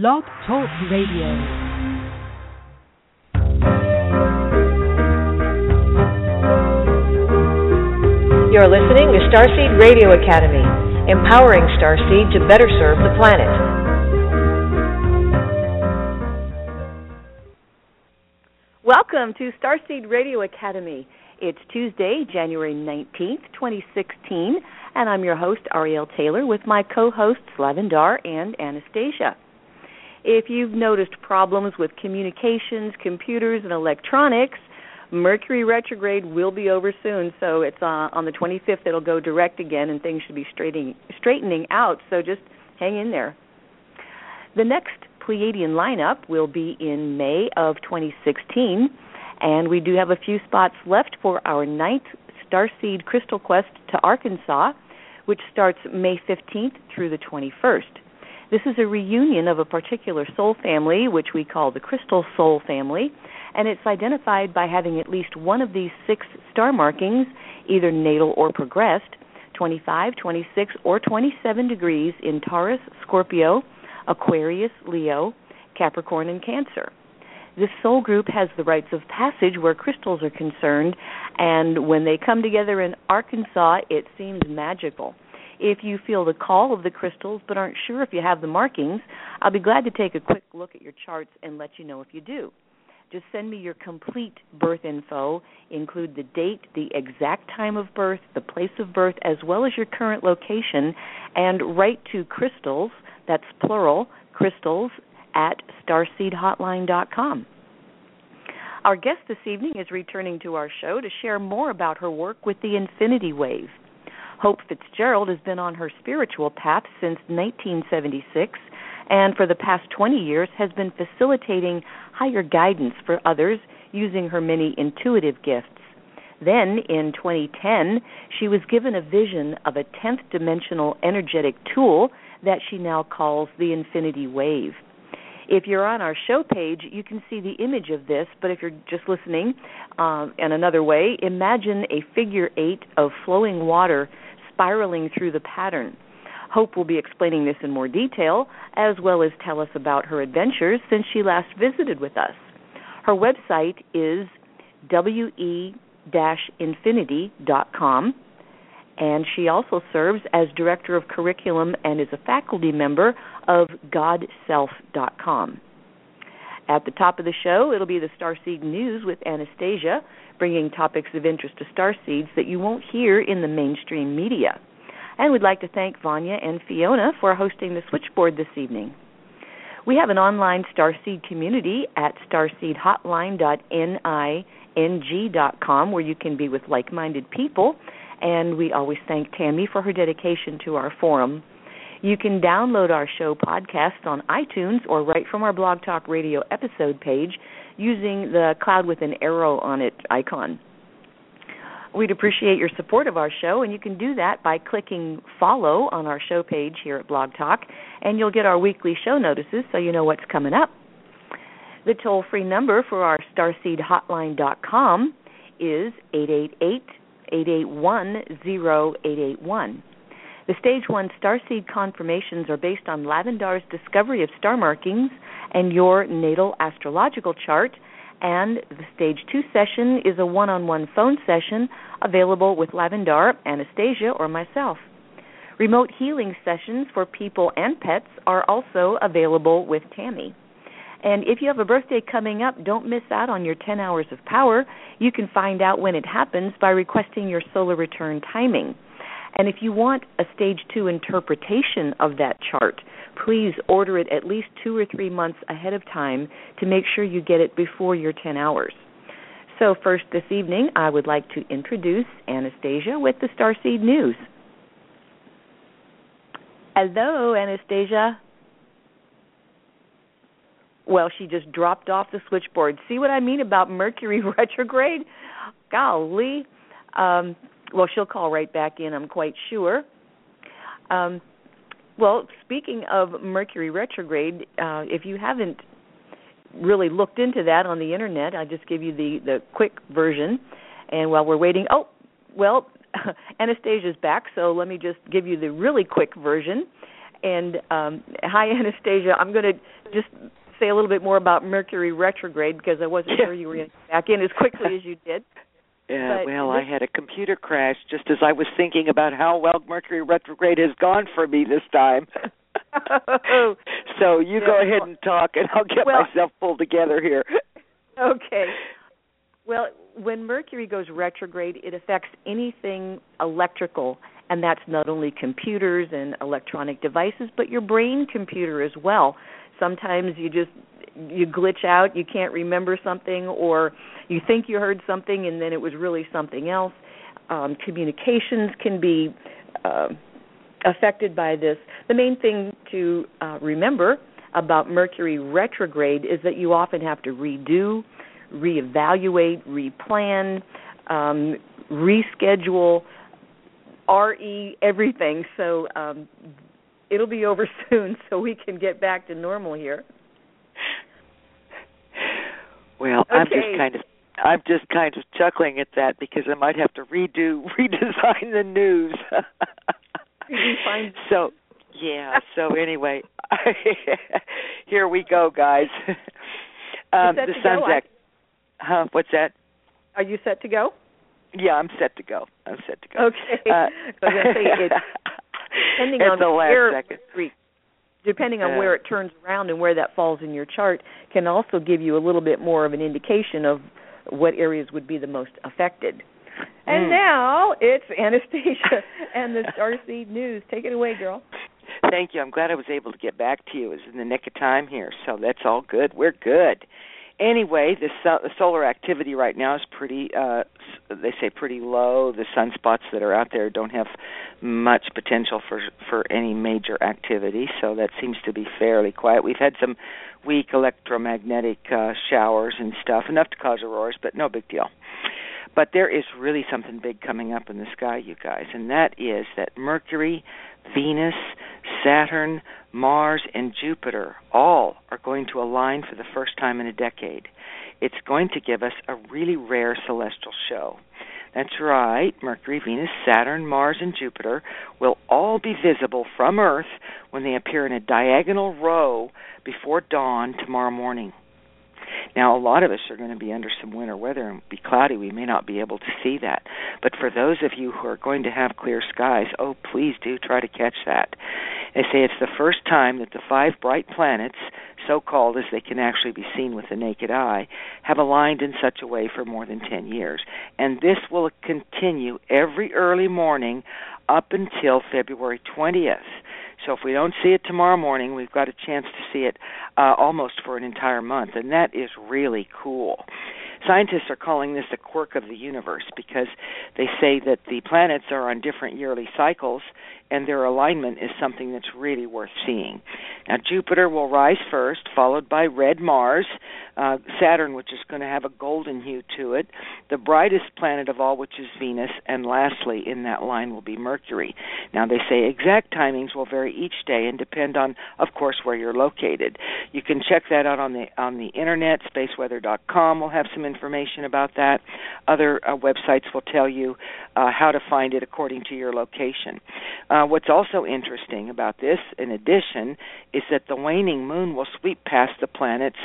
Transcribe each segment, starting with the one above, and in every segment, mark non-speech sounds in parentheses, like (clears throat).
Blog Talk Radio. You're listening to Starseed Radio Academy, empowering Starseed to better serve the planet. Welcome to Starseed Radio Academy. It's Tuesday, January 19th, 2016, and I'm your host, Ariel Taylor, with my co hosts, Lavendar and Anastasia. If you've noticed problems with communications, computers, and electronics, Mercury retrograde will be over soon, so it's uh, on the 25th. It'll go direct again, and things should be straightening straightening out. So just hang in there. The next Pleiadian lineup will be in May of 2016, and we do have a few spots left for our ninth Starseed Crystal Quest to Arkansas, which starts May 15th through the 21st. This is a reunion of a particular soul family, which we call the Crystal Soul Family, and it's identified by having at least one of these six star markings, either natal or progressed, 25, 26, or 27 degrees in Taurus, Scorpio, Aquarius, Leo, Capricorn, and Cancer. This soul group has the rites of passage where crystals are concerned, and when they come together in Arkansas, it seems magical. If you feel the call of the crystals but aren't sure if you have the markings, I'll be glad to take a quick look at your charts and let you know if you do. Just send me your complete birth info, include the date, the exact time of birth, the place of birth, as well as your current location, and write to crystals, that's plural, crystals, at starseedhotline.com. Our guest this evening is returning to our show to share more about her work with the Infinity Wave. Hope Fitzgerald has been on her spiritual path since 1976 and for the past 20 years has been facilitating higher guidance for others using her many intuitive gifts. Then, in 2010, she was given a vision of a 10th dimensional energetic tool that she now calls the Infinity Wave. If you're on our show page, you can see the image of this, but if you're just listening um, in another way, imagine a figure eight of flowing water spiraling through the pattern. Hope will be explaining this in more detail, as well as tell us about her adventures since she last visited with us. Her website is we-infinity.com, and she also serves as Director of Curriculum and is a faculty member of godself.com. At the top of the show, it'll be the Starseed News with Anastasia, bringing topics of interest to starseeds that you won't hear in the mainstream media. And we'd like to thank Vanya and Fiona for hosting the switchboard this evening. We have an online Starseed community at starseedhotline.ning.com where you can be with like minded people. And we always thank Tammy for her dedication to our forum. You can download our show podcast on iTunes or right from our Blog Talk Radio episode page using the cloud with an arrow on it icon. We'd appreciate your support of our show, and you can do that by clicking follow on our show page here at Blog Talk, and you'll get our weekly show notices so you know what's coming up. The toll free number for our starseedhotline.com is 888 881 0881. The Stage 1 Starseed confirmations are based on Lavendar's discovery of star markings and your natal astrological chart and the stage 2 session is a one-on-one phone session available with Lavendar, Anastasia, or myself. Remote healing sessions for people and pets are also available with Tammy. And if you have a birthday coming up, don't miss out on your 10 hours of power. You can find out when it happens by requesting your solar return timing. And if you want a stage 2 interpretation of that chart, please order it at least two or three months ahead of time to make sure you get it before your 10 hours. So, first this evening, I would like to introduce Anastasia with the Starseed News. Hello, Anastasia. Well, she just dropped off the switchboard. See what I mean about Mercury (laughs) retrograde? Golly. Um, well, she'll call right back in, I'm quite sure. Um, well, speaking of Mercury retrograde, uh, if you haven't really looked into that on the internet, I'll just give you the the quick version. And while we're waiting, oh, well, (laughs) Anastasia's back, so let me just give you the really quick version. And um, hi, (laughs) Anastasia. I'm going to just say a little bit more about Mercury retrograde because I wasn't sure you were going to back in as quickly as you did. (laughs) Yeah, But well, this- I had a computer crash just as I was thinking about how well Mercury retrograde has gone for me this time. (laughs) (laughs) so you go ahead and talk, and I'll get well- myself pulled together here. (laughs) okay. Well, when Mercury goes retrograde, it affects anything electrical, and that's not only computers and electronic devices, but your brain computer as well. Sometimes you just you glitch out, you can't remember something, or you think you heard something and then it was really something else. Um, communications can be uh, affected by this. The main thing to uh, remember about Mercury retrograde is that you often have to redo, reevaluate, replan, um, reschedule, re everything. So um, it'll be over (laughs) soon, so we can get back to normal here. Well, I'm just kind of I'm just kind of chuckling at that because I might have to redo (laughs) redesign the news. (laughs) So yeah, so anyway, (laughs) here we go guys. Um the sun's act- Huh, what's that? Are you set to go? Yeah, I'm set to go. I'm set to go. Okay. Uh, I was going to say it's depending on the last second. Depending on where it turns around and where that falls in your chart can also give you a little bit more of an indication of what areas would be the most affected. And Mm. now it's Anastasia (laughs) and the Starseed News. Take it away, girl. Thank you. I'm glad I was able to get back to you. It was in the nick of time here, so that's all good. We're good. Anyway, the, so- the solar activity right now is pretty. uh They say pretty low. The sunspots that are out there don't have much potential for for any major activity, so that seems to be fairly quiet. We've had some weak electromagnetic uh, showers and stuff, enough to cause auroras, but no big deal. But there is really something big coming up in the sky, you guys, and that is that Mercury, Venus, Saturn, Mars, and Jupiter all are going to align for the first time in a decade. It's going to give us a really rare celestial show. That's right, Mercury, Venus, Saturn, Mars, and Jupiter will all be visible from Earth when they appear in a diagonal row before dawn tomorrow morning. Now, a lot of us are going to be under some winter weather and be cloudy. We may not be able to see that. But for those of you who are going to have clear skies, oh, please do try to catch that. They say it's the first time that the five bright planets, so called as they can actually be seen with the naked eye, have aligned in such a way for more than 10 years. And this will continue every early morning up until February 20th. So if we don't see it tomorrow morning, we've got a chance to see it uh, almost for an entire month, and that is really cool. Scientists are calling this a quirk of the universe because they say that the planets are on different yearly cycles and their alignment is something that's really worth seeing. Now, Jupiter will rise first, followed by red Mars, uh, Saturn, which is going to have a golden hue to it, the brightest planet of all, which is Venus, and lastly in that line will be Mercury. Now, they say exact timings will vary each day and depend on, of course, where you're located. You can check that out on the on the internet. Spaceweather.com will have some information about that. Other uh, websites will tell you uh, how to find it according to your location. Uh, what's also interesting about this, in addition, is that the waning moon will sweep past the planets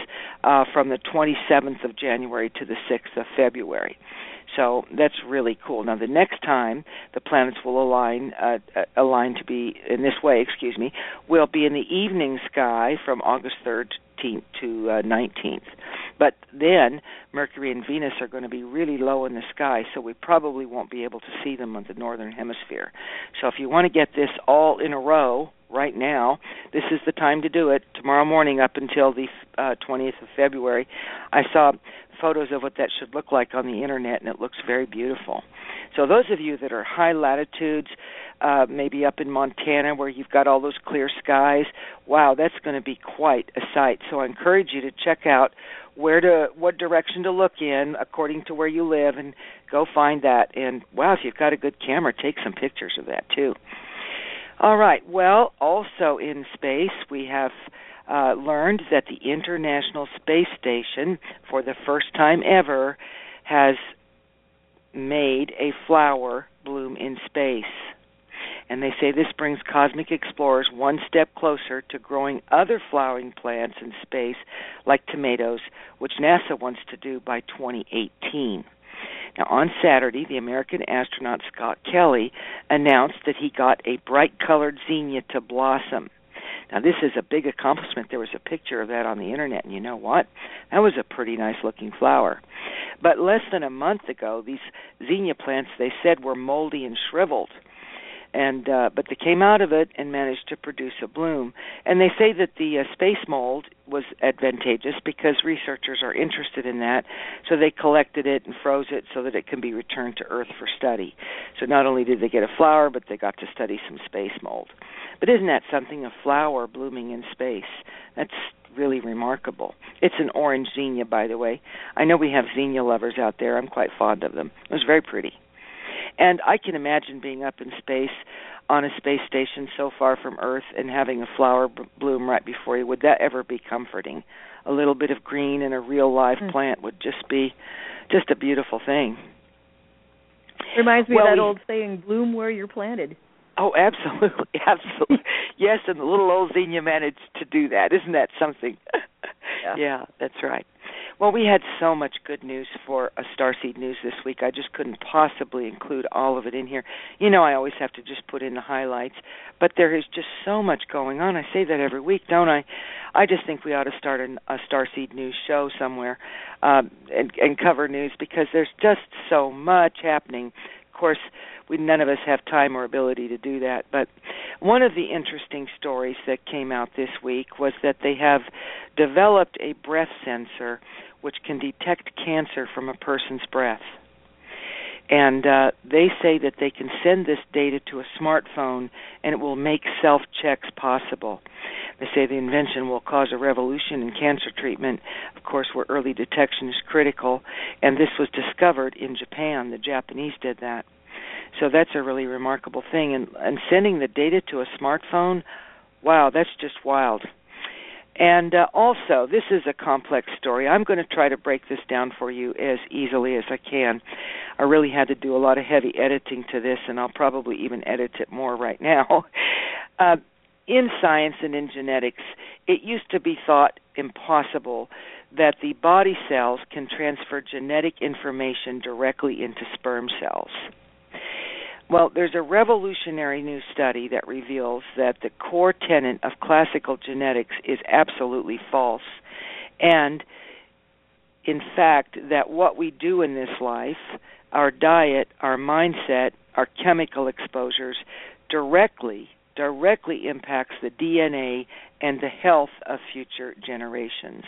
uh, from the 27th of January to the 6th of February. So that's really cool. Now, the next time the planets will align, uh, uh, align to be in this way, excuse me, will be in the evening sky from August 13th to uh, 19th. But then Mercury and Venus are going to be really low in the sky, so we probably won't be able to see them on the northern hemisphere. So if you want to get this all in a row right now, this is the time to do it. Tomorrow morning up until the uh, 20th of February, I saw photos of what that should look like on the internet, and it looks very beautiful. So those of you that are high latitudes, uh, maybe up in Montana where you've got all those clear skies, wow, that's going to be quite a sight. So I encourage you to check out where to what direction to look in according to where you live and go find that and wow if you've got a good camera take some pictures of that too all right well also in space we have uh, learned that the international space station for the first time ever has made a flower bloom in space And they say this brings cosmic explorers one step closer to growing other flowering plants in space, like tomatoes, which NASA wants to do by 2018. Now, on Saturday, the American astronaut Scott Kelly announced that he got a bright colored zinnia to blossom. Now, this is a big accomplishment. There was a picture of that on the internet, and you know what? That was a pretty nice looking flower. But less than a month ago, these zinnia plants they said were moldy and shriveled and uh, but they came out of it and managed to produce a bloom. And they say that the uh, space mold was advantageous because researchers are interested in that, so they collected it and froze it so that it can be returned to Earth for study. So not only did they get a flower, but they got to study some space mold. But isn't that something? A flower blooming in space. That's really remarkable. It's an orange zinnia, by the way. I know we have zinnia lovers out there. I'm quite fond of them. It was very pretty. And I can imagine being up in space on a space station so far from Earth and having a flower b- bloom right before you. Would that ever be comforting? A little bit of green and a real live mm. plant would just be just a beautiful thing. Reminds me well, of that we, old saying, "Bloom where you're planted." Oh, absolutely, (laughs) absolutely. yes, and the little old zinnia managed to do that. Isn't that something? (laughs) yeah. yeah, that's right. Well, we had so much good news for a Starseed News this week. I just couldn't possibly include all of it in here. You know, I always have to just put in the highlights, but there is just so much going on. I say that every week, don't I? I just think we ought to start an, a Starseed News show somewhere um, and, and cover news because there's just so much happening. Of course, we none of us have time or ability to do that. But one of the interesting stories that came out this week was that they have developed a breath sensor which can detect cancer from a person's breath. And uh, they say that they can send this data to a smartphone and it will make self checks possible. They say the invention will cause a revolution in cancer treatment, of course, where early detection is critical. And this was discovered in Japan. The Japanese did that. So that's a really remarkable thing. And, and sending the data to a smartphone, wow, that's just wild. And uh, also, this is a complex story. I'm going to try to break this down for you as easily as I can. I really had to do a lot of heavy editing to this, and I'll probably even edit it more right now. (laughs) Uh, in science and in genetics, it used to be thought impossible that the body cells can transfer genetic information directly into sperm cells. Well, there's a revolutionary new study that reveals that the core tenet of classical genetics is absolutely false. And in fact, that what we do in this life, our diet, our mindset, our chemical exposures directly directly impacts the DNA and the health of future generations.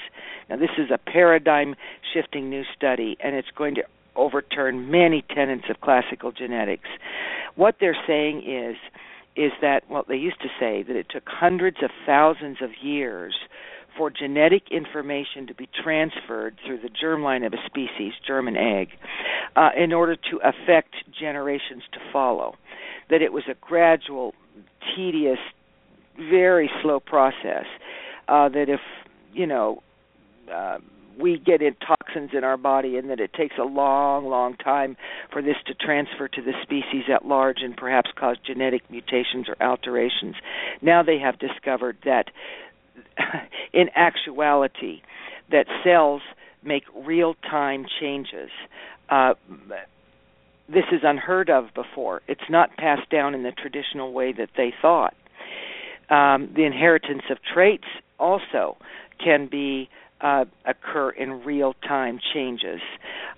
Now this is a paradigm shifting new study and it's going to overturn many tenets of classical genetics. What they're saying is is that well they used to say that it took hundreds of thousands of years for genetic information to be transferred through the germline of a species, germ egg, uh, in order to affect generations to follow. That it was a gradual, tedious, very slow process. Uh, that if you know uh, we get in toxins in our body and that it takes a long long time for this to transfer to the species at large and perhaps cause genetic mutations or alterations. Now they have discovered that (laughs) in actuality that cells make real time changes. Uh, this is unheard of before. It's not passed down in the traditional way that they thought. Um, the inheritance of traits also can be uh, occur in real time changes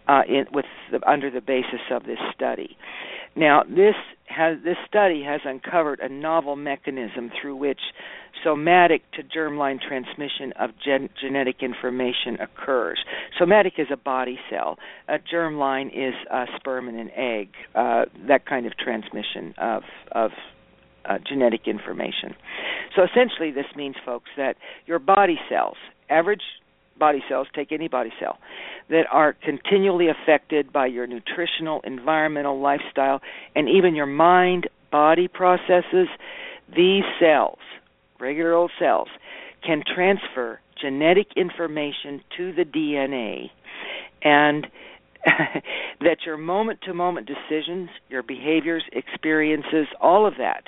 uh, in, with the, under the basis of this study. Now, this has this study has uncovered a novel mechanism through which somatic to germline transmission of gen- genetic information occurs. Somatic is a body cell. A germline is a sperm and an egg. Uh, that kind of transmission of of uh, genetic information. So essentially, this means, folks, that your body cells, average body cells, take any body cell, that are continually affected by your nutritional, environmental, lifestyle, and even your mind body processes, these cells, regular old cells, can transfer genetic information to the DNA and (laughs) that your moment to moment decisions, your behaviors, experiences, all of that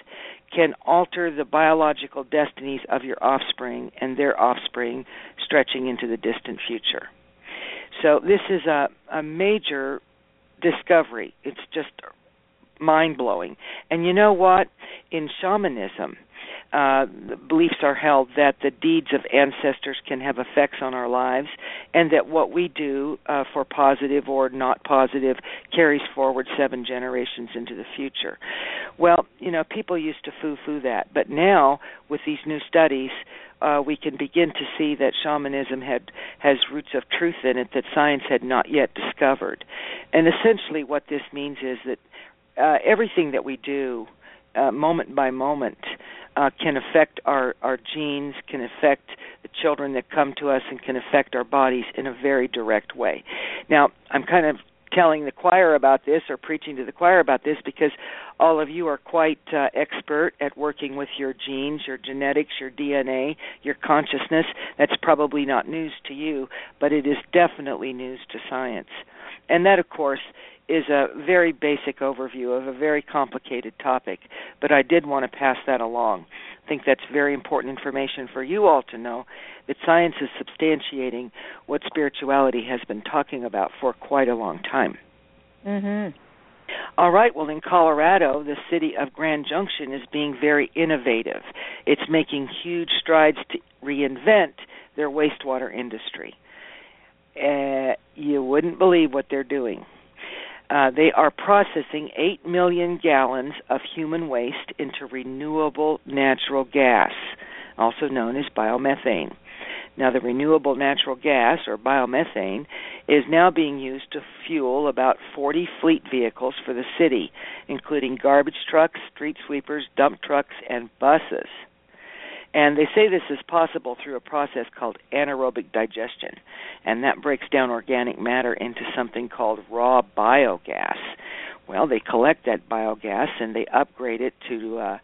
can alter the biological destinies of your offspring and their offspring stretching into the distant future. So this is a, a major discovery. It's just mind blowing. And you know what? In shamanism, uh, beliefs are held that the deeds of ancestors can have effects on our lives, and that what we do uh, for positive or not positive carries forward seven generations into the future. Well, you know, people used to foo-foo that, but now with these new studies, uh, we can begin to see that shamanism had has roots of truth in it that science had not yet discovered. And essentially, what this means is that uh, everything that we do, uh, moment by moment, uh, can affect our our genes, can affect the children that come to us, and can affect our bodies in a very direct way. Now, I'm kind of telling the choir about this or preaching to the choir about this because all of you are quite uh, expert at working with your genes, your genetics, your DNA, your consciousness. That's probably not news to you, but it is definitely news to science. And that, of course, is a very basic overview of a very complicated topic, but I did want to pass that along. I think that's very important information for you all to know that science is substantiating what spirituality has been talking about for quite a long time. Mhm. All right, well, in Colorado, the city of Grand Junction is being very innovative. It's making huge strides to reinvent their wastewater industry. Uh, you wouldn't believe what they're doing. Uh, they are processing 8 million gallons of human waste into renewable natural gas, also known as biomethane. Now, the renewable natural gas, or biomethane, is now being used to fuel about 40 fleet vehicles for the city, including garbage trucks, street sweepers, dump trucks, and buses. And they say this is possible through a process called anaerobic digestion, and that breaks down organic matter into something called raw biogas. Well, they collect that biogas and they upgrade it to uh,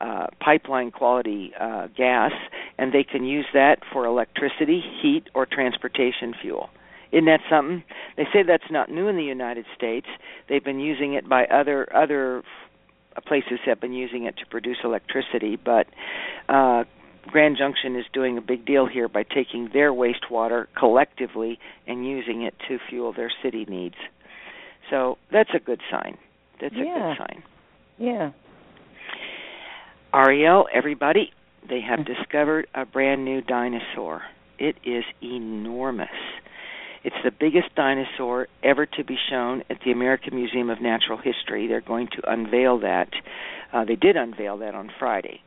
uh, pipeline quality uh, gas, and they can use that for electricity, heat, or transportation fuel. Isn't that something? They say that's not new in the United States. They've been using it by other other places have been using it to produce electricity, but uh, Grand Junction is doing a big deal here by taking their wastewater collectively and using it to fuel their city needs. So that's a good sign. That's yeah. a good sign. Yeah. Ariel, everybody, they have mm-hmm. discovered a brand new dinosaur. It is enormous. It's the biggest dinosaur ever to be shown at the American Museum of Natural History. They're going to unveil that. Uh, they did unveil that on Friday.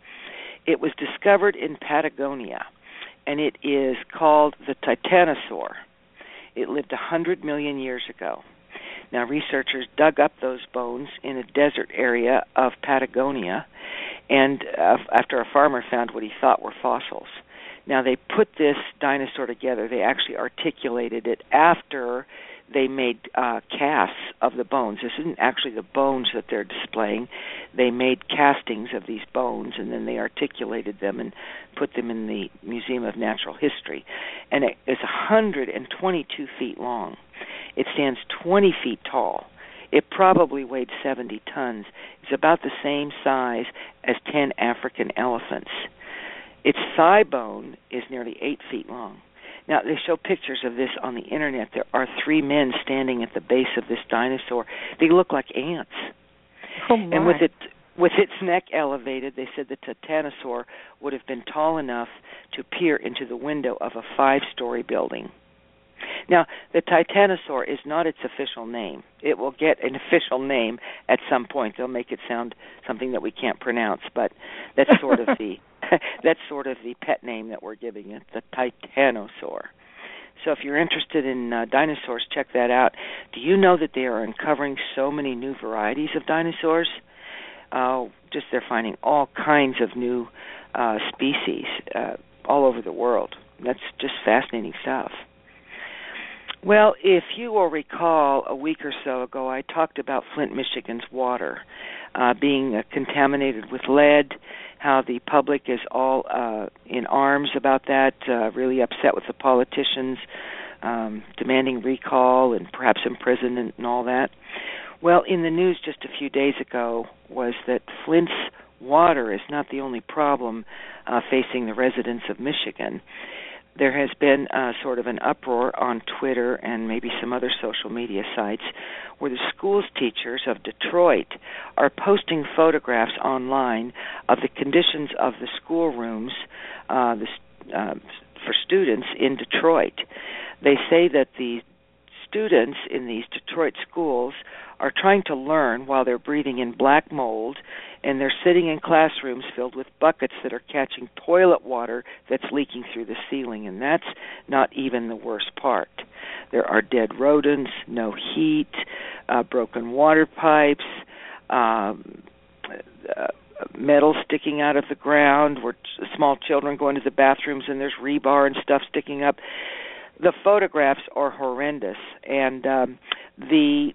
It was discovered in Patagonia, and it is called the Titanosaur. It lived a hundred million years ago. Now, researchers dug up those bones in a desert area of Patagonia, and uh, after a farmer found what he thought were fossils. Now, they put this dinosaur together. They actually articulated it after they made uh, casts of the bones. This isn't actually the bones that they're displaying. They made castings of these bones and then they articulated them and put them in the Museum of Natural History. And it is 122 feet long. It stands 20 feet tall. It probably weighed 70 tons. It's about the same size as 10 African elephants. Its thigh bone is nearly 8 feet long. Now they show pictures of this on the internet. There are three men standing at the base of this dinosaur. They look like ants. Oh my. And with it with its neck elevated, they said the titanosaur would have been tall enough to peer into the window of a five-story building. Now, the titanosaur is not its official name. It will get an official name at some point. They'll make it sound something that we can't pronounce, but that's sort of (laughs) the (laughs) that's sort of the pet name that we're giving it, the titanosaur. So if you're interested in uh, dinosaurs, check that out. Do you know that they are uncovering so many new varieties of dinosaurs? Uh, just they're finding all kinds of new uh, species uh, all over the world. That's just fascinating stuff. Well, if you will recall, a week or so ago, I talked about Flint, Michigan's water uh, being uh, contaminated with lead how the public is all uh, in arms about that, uh, really upset with the politicians um, demanding recall and perhaps imprisonment and all that. Well, in the news just a few days ago was that Flint's water is not the only problem uh, facing the residents of Michigan. There has been sort of an uproar on Twitter and maybe some other social media sites where the school's teachers of Detroit are posting photographs online of the conditions of the schoolrooms uh, the, uh, for students in Detroit. They say that the students in these Detroit schools are trying to learn while they're breathing in black mold and they're sitting in classrooms filled with buckets that are catching toilet water that's leaking through the ceiling and that's not even the worst part. There are dead rodents no heat uh, broken water pipes um, uh, metal sticking out of the ground where small children go into the bathrooms and there's rebar and stuff sticking up. The photographs are horrendous and um the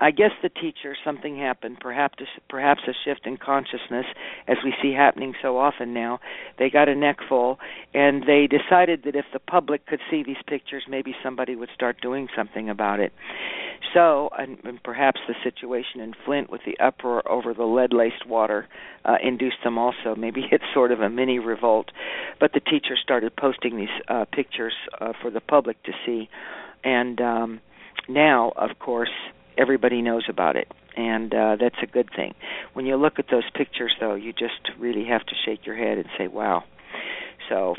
I guess the teacher something happened, perhaps perhaps a shift in consciousness, as we see happening so often now. They got a neck full, and they decided that if the public could see these pictures, maybe somebody would start doing something about it. So, and, and perhaps the situation in Flint with the uproar over the lead-laced water uh, induced them also. Maybe (laughs) it's sort of a mini revolt, but the teacher started posting these uh, pictures uh, for the public to see, and um, now, of course everybody knows about it. And uh that's a good thing. When you look at those pictures though you just really have to shake your head and say wow. So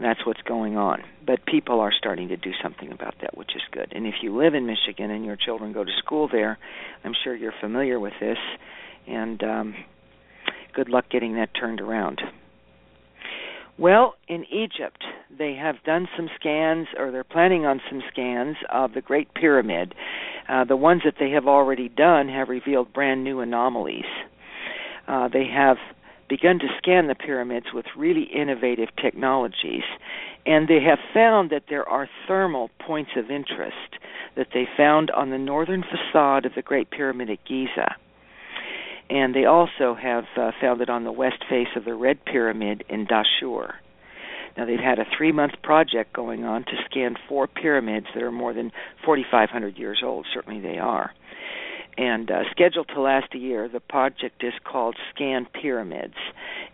that's what's going on. But people are starting to do something about that which is good. And if you live in Michigan and your children go to school there I'm sure you're familiar with this. And um good luck getting that turned around well, in Egypt, they have done some scans, or they're planning on some scans of the Great Pyramid. Uh, the ones that they have already done have revealed brand new anomalies. Uh, they have begun to scan the pyramids with really innovative technologies, and they have found that there are thermal points of interest that they found on the northern facade of the Great Pyramid at Giza and they also have uh, found it on the west face of the Red Pyramid in Dashur. Now they've had a three-month project going on to scan four pyramids that are more than 4,500 years old. Certainly they are. And uh, scheduled to last a year, the project is called Scan Pyramids,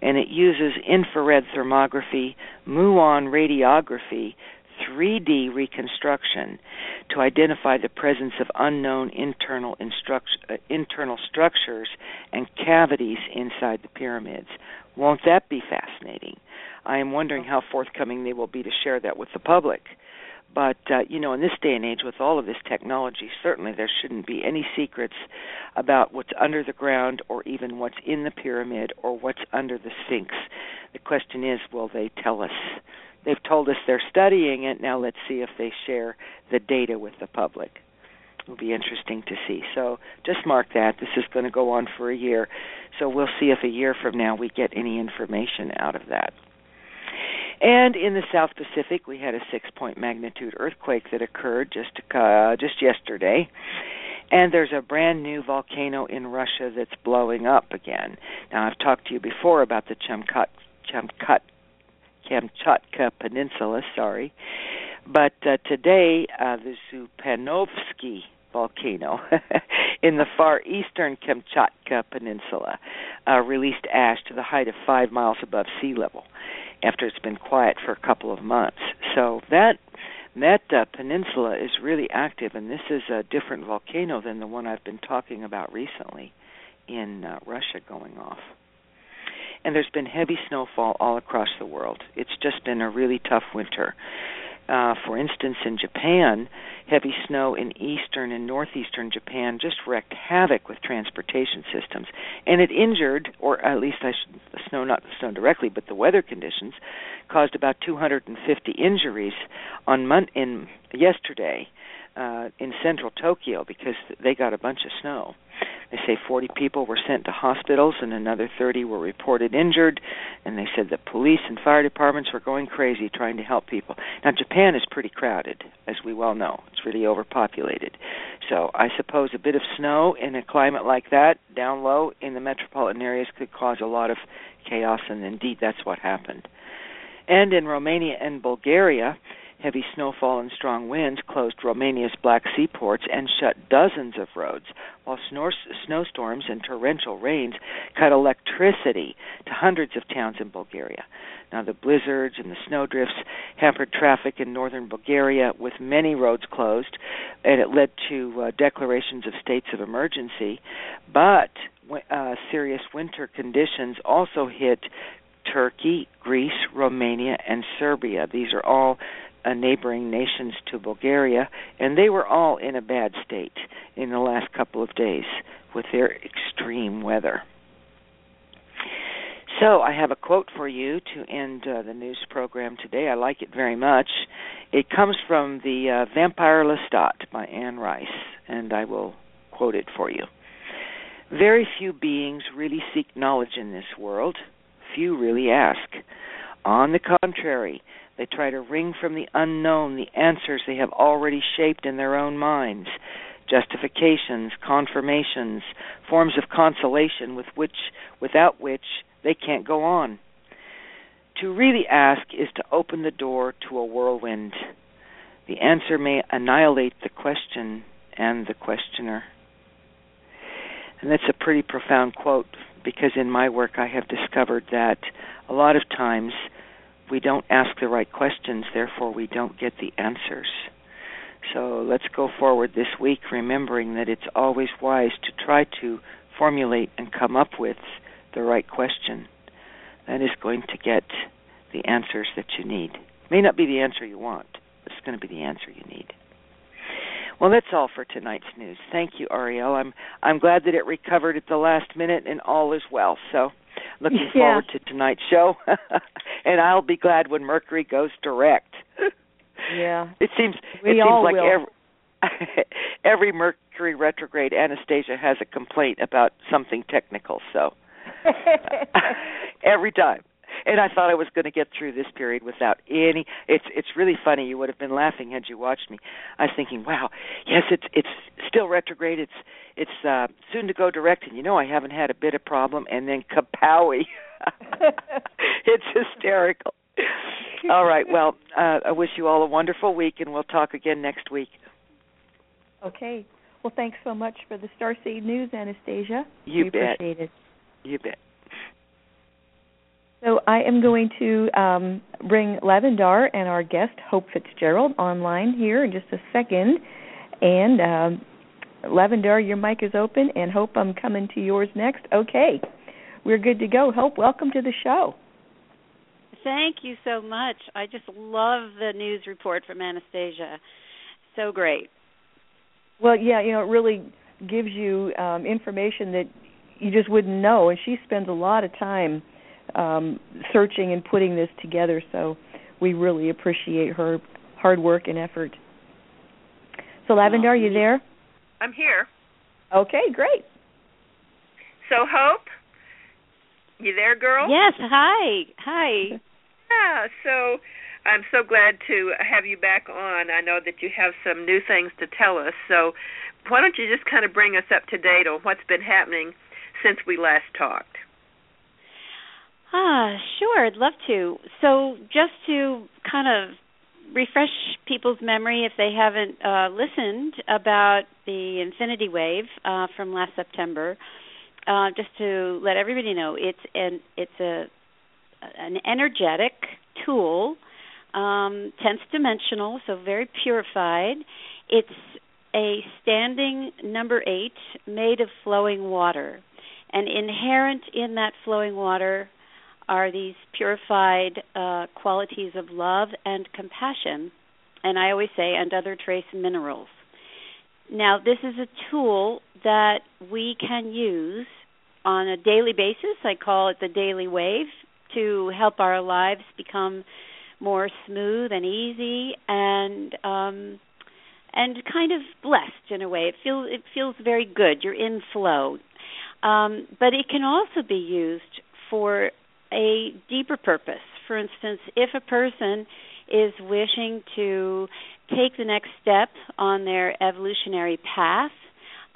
and it uses infrared thermography, muon radiography, 3D reconstruction to identify the presence of unknown internal uh, internal structures and cavities inside the pyramids. Won't that be fascinating? I am wondering how forthcoming they will be to share that with the public. But uh, you know, in this day and age, with all of this technology, certainly there shouldn't be any secrets about what's under the ground, or even what's in the pyramid, or what's under the Sphinx. The question is, will they tell us? They've told us they're studying it. Now let's see if they share the data with the public. It'll be interesting to see. So just mark that. This is going to go on for a year. So we'll see if a year from now we get any information out of that. And in the South Pacific, we had a six-point magnitude earthquake that occurred just uh, just yesterday. And there's a brand new volcano in Russia that's blowing up again. Now, I've talked to you before about the Chemkat, Chemkat Kamchatka Peninsula, sorry. But uh, today, uh, the Zhupanovsky volcano (laughs) in the far eastern Kamchatka Peninsula uh, released ash to the height of five miles above sea level after it's been quiet for a couple of months. So that that uh, peninsula is really active, and this is a different volcano than the one I've been talking about recently in uh, Russia going off and there's been heavy snowfall all across the world. It's just been a really tough winter. Uh, for instance, in Japan, heavy snow in eastern and northeastern Japan just wreaked havoc with transportation systems, and it injured, or at least I should, snow not the snow directly, but the weather conditions caused about 250 injuries on mon- in yesterday uh, in central Tokyo because they got a bunch of snow. They say 40 people were sent to hospitals and another 30 were reported injured, and they said the police and fire departments were going crazy trying to help people. Now, Japan is pretty crowded, as we well know. It's really overpopulated. So I suppose a bit of snow in a climate like that, down low in the metropolitan areas, could cause a lot of chaos, and indeed that's what happened. And in Romania and Bulgaria, Heavy snowfall and strong winds closed Romania's Black Sea ports and shut dozens of roads, while snowstorms and torrential rains cut electricity to hundreds of towns in Bulgaria. Now, the blizzards and the snowdrifts hampered traffic in northern Bulgaria, with many roads closed, and it led to uh, declarations of states of emergency. But uh, serious winter conditions also hit Turkey, Greece, Romania, and Serbia. These are all uh, neighboring nations to Bulgaria, and they were all in a bad state in the last couple of days with their extreme weather. So I have a quote for you to end uh, the news program today. I like it very much. It comes from the uh, Vampire Lestat by Anne Rice, and I will quote it for you. Very few beings really seek knowledge in this world. Few really ask. On the contrary, they try to wring from the unknown the answers they have already shaped in their own minds justifications, confirmations, forms of consolation with which without which they can't go on. To really ask is to open the door to a whirlwind. The answer may annihilate the question and the questioner. And that's a pretty profound quote because in my work I have discovered that a lot of times we don't ask the right questions, therefore we don't get the answers. So let's go forward this week remembering that it's always wise to try to formulate and come up with the right question. That is going to get the answers that you need. May not be the answer you want, but it's going to be the answer you need. Well, that's all for tonight's news. Thank you, Ariel. I'm I'm glad that it recovered at the last minute and all is well. So, looking yeah. forward to tonight's show, (laughs) and I'll be glad when Mercury goes direct. (laughs) yeah, it seems we it seems all like will. every (laughs) every Mercury retrograde Anastasia has a complaint about something technical. So every time and I thought I was going to get through this period without any. It's it's really funny. You would have been laughing had you watched me. I was thinking, wow, yes, it's it's still retrograde. It's it's uh, soon to go direct, and you know I haven't had a bit of problem. And then kapowie, (laughs) it's hysterical. all right, well, uh, I wish you all a wonderful week, and we'll talk again next week. Okay. Well, thanks so much for the Starseed News, Anastasia. You we bet. appreciate it. You bet. So I am going to um, bring Lavendar and our guest Hope Fitzgerald online here in just a second. And um, Lavendar, your mic is open, and Hope, I'm coming to yours next. Okay, we're good to go. Hope, welcome to the show. Thank you so much. I just love the news report from Anastasia. So great. Well, yeah, you know, it really gives you um, information that you just wouldn't know, and she spends a lot of time um, searching and putting this together. So we really appreciate her hard work and effort. So Lavender, are you there? I'm here. Okay, great. So Hope, you there, girl? Yes. Hi. Hi. (laughs) Yeah. So I'm so glad to have you back on. I know that you have some new things to tell us. So why don't you just kind of bring us up to date on what's been happening since we last talked? Ah, sure, I'd love to. So, just to kind of refresh people's memory if they haven't uh, listened about the Infinity Wave uh, from last September, uh, just to let everybody know, it's an it's a an energetic tool, um, tenth dimensional, so very purified. It's a standing number eight made of flowing water, and inherent in that flowing water are these purified uh, qualities of love and compassion, and I always say, and other trace minerals. Now, this is a tool that we can use on a daily basis. I call it the daily wave to help our lives become more smooth and easy and um and kind of blessed in a way. It feels it feels very good. You're in flow. Um, but it can also be used for a deeper purpose. For instance, if a person is wishing to take the next step on their evolutionary path,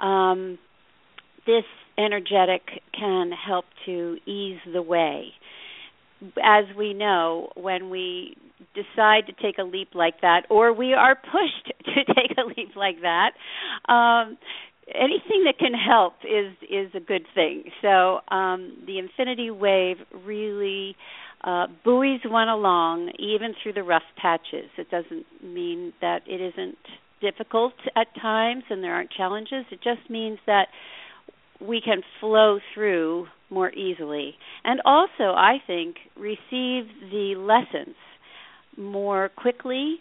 um, this energetic can help to ease the way. as we know, when we decide to take a leap like that, or we are pushed (laughs) to take a leap like that, um, anything that can help is is a good thing. So um, the infinity wave really uh, buoys one along, even through the rough patches. It doesn't mean that it isn't difficult at times and there aren't challenges. It just means that we can flow through more easily. And also, I think, receive the lessons more quickly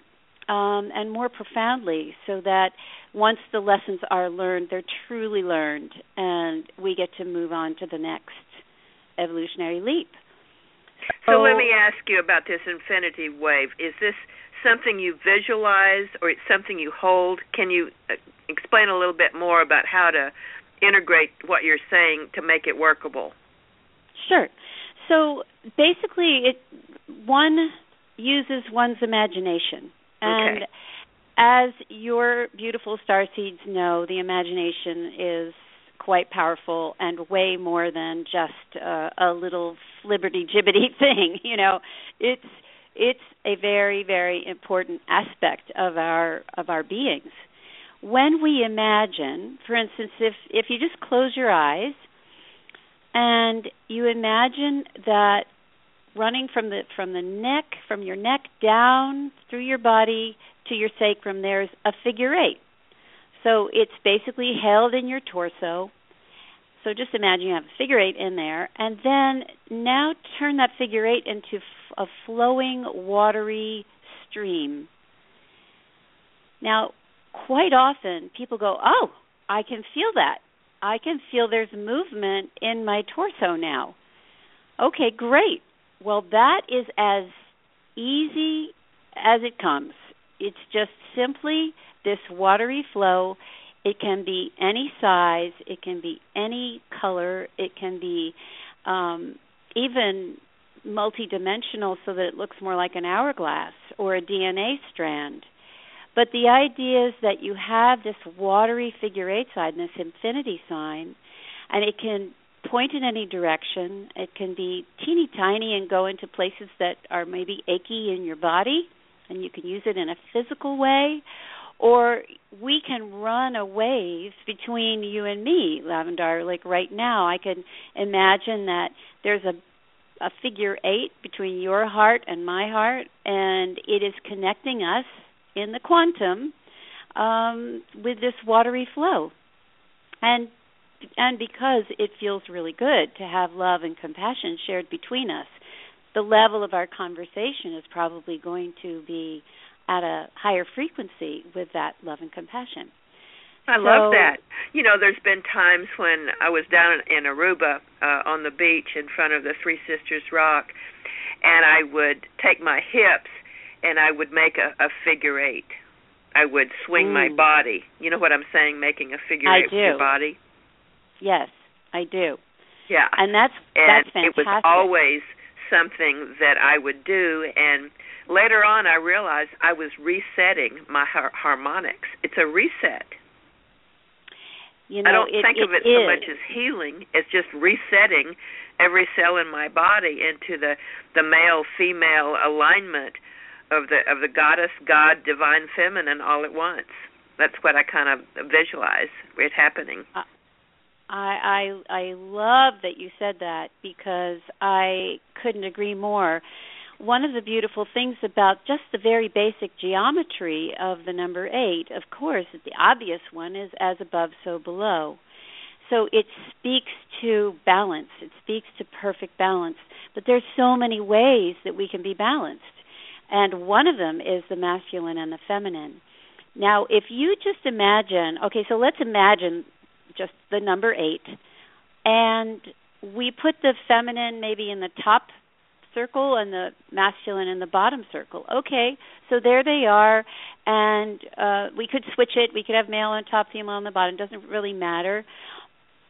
um, and more profoundly so that once the lessons are learned, they're truly learned and we get to move on to the next evolutionary leap. So, so let me ask you about this infinity wave. Is this something you visualize or it's something you hold? Can you uh, explain a little bit more about how to integrate what you're saying to make it workable? Sure. So basically, it one uses one's imagination, and okay. As your beautiful star seeds know, the imagination is quite powerful and way more than just uh, a little flibberty jibbity (laughs) thing. You know, it's it's a very very important aspect of our of our beings when we imagine for instance if if you just close your eyes and you imagine that running from the from the neck from your neck down through your body to your sacrum there's a figure 8 so it's basically held in your torso so just imagine you have a figure eight in there, and then now turn that figure eight into a flowing, watery stream. Now, quite often people go, "Oh, I can feel that. I can feel there's movement in my torso now." Okay, great. Well, that is as easy as it comes. It's just simply this watery flow it can be any size, it can be any color, it can be um, even multidimensional so that it looks more like an hourglass or a DNA strand. But the idea is that you have this watery figure eight and this infinity sign, and it can point in any direction. It can be teeny tiny and go into places that are maybe achy in your body, and you can use it in a physical way, or we can run a wave between you and me, Lavendar. Like right now, I can imagine that there's a a figure eight between your heart and my heart, and it is connecting us in the quantum um, with this watery flow. And and because it feels really good to have love and compassion shared between us, the level of our conversation is probably going to be at a higher frequency with that love and compassion. I so, love that. You know, there's been times when I was down in Aruba uh, on the beach in front of the Three Sisters Rock, and I would take my hips and I would make a, a figure eight. I would swing mm. my body. You know what I'm saying? Making a figure I eight do. with your body. Yes, I do. Yeah, and that's and that's fantastic. it was always something that I would do, and later on I realized I was resetting my har- harmonics. It's a reset. You know, I don't it, think it of it is. so much as healing. It's just resetting every cell in my body into the the male female alignment of the of the goddess God divine feminine all at once. That's what I kind of visualize it happening. Uh, I I I love that you said that because I couldn't agree more one of the beautiful things about just the very basic geometry of the number 8, of course, the obvious one is as above, so below. So it speaks to balance. It speaks to perfect balance. But there's so many ways that we can be balanced. And one of them is the masculine and the feminine. Now, if you just imagine, okay, so let's imagine just the number 8 and we put the feminine maybe in the top circle and the masculine in the bottom circle. Okay, so there they are, and uh, we could switch it. We could have male on top, female on the bottom. Doesn't really matter.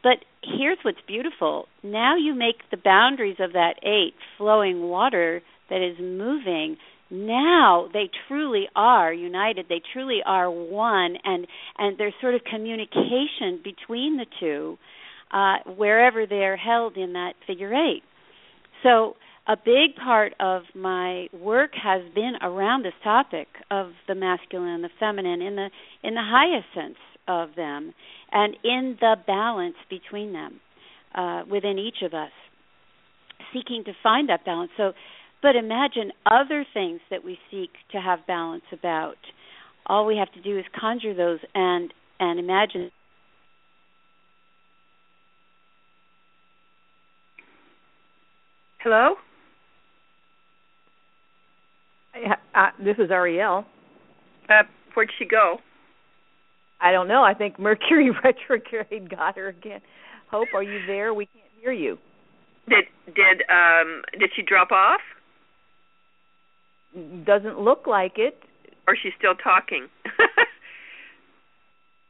But here's what's beautiful. Now you make the boundaries of that eight flowing water that is moving. Now they truly are united. They truly are one, and and there's sort of communication between the two, uh, wherever they're held in that figure eight. So a big part of my work has been around this topic of the masculine and the feminine in the in the highest sense of them and in the balance between them uh, within each of us seeking to find that balance so but imagine other things that we seek to have balance about all we have to do is conjure those and and imagine hello uh, this is Ariel. Uh, where'd she go? I don't know. I think Mercury (laughs) retrograde got her again. Hope, are you there? We can't hear you. Did did um did she drop off? Doesn't look like it. Or she's still talking. (laughs)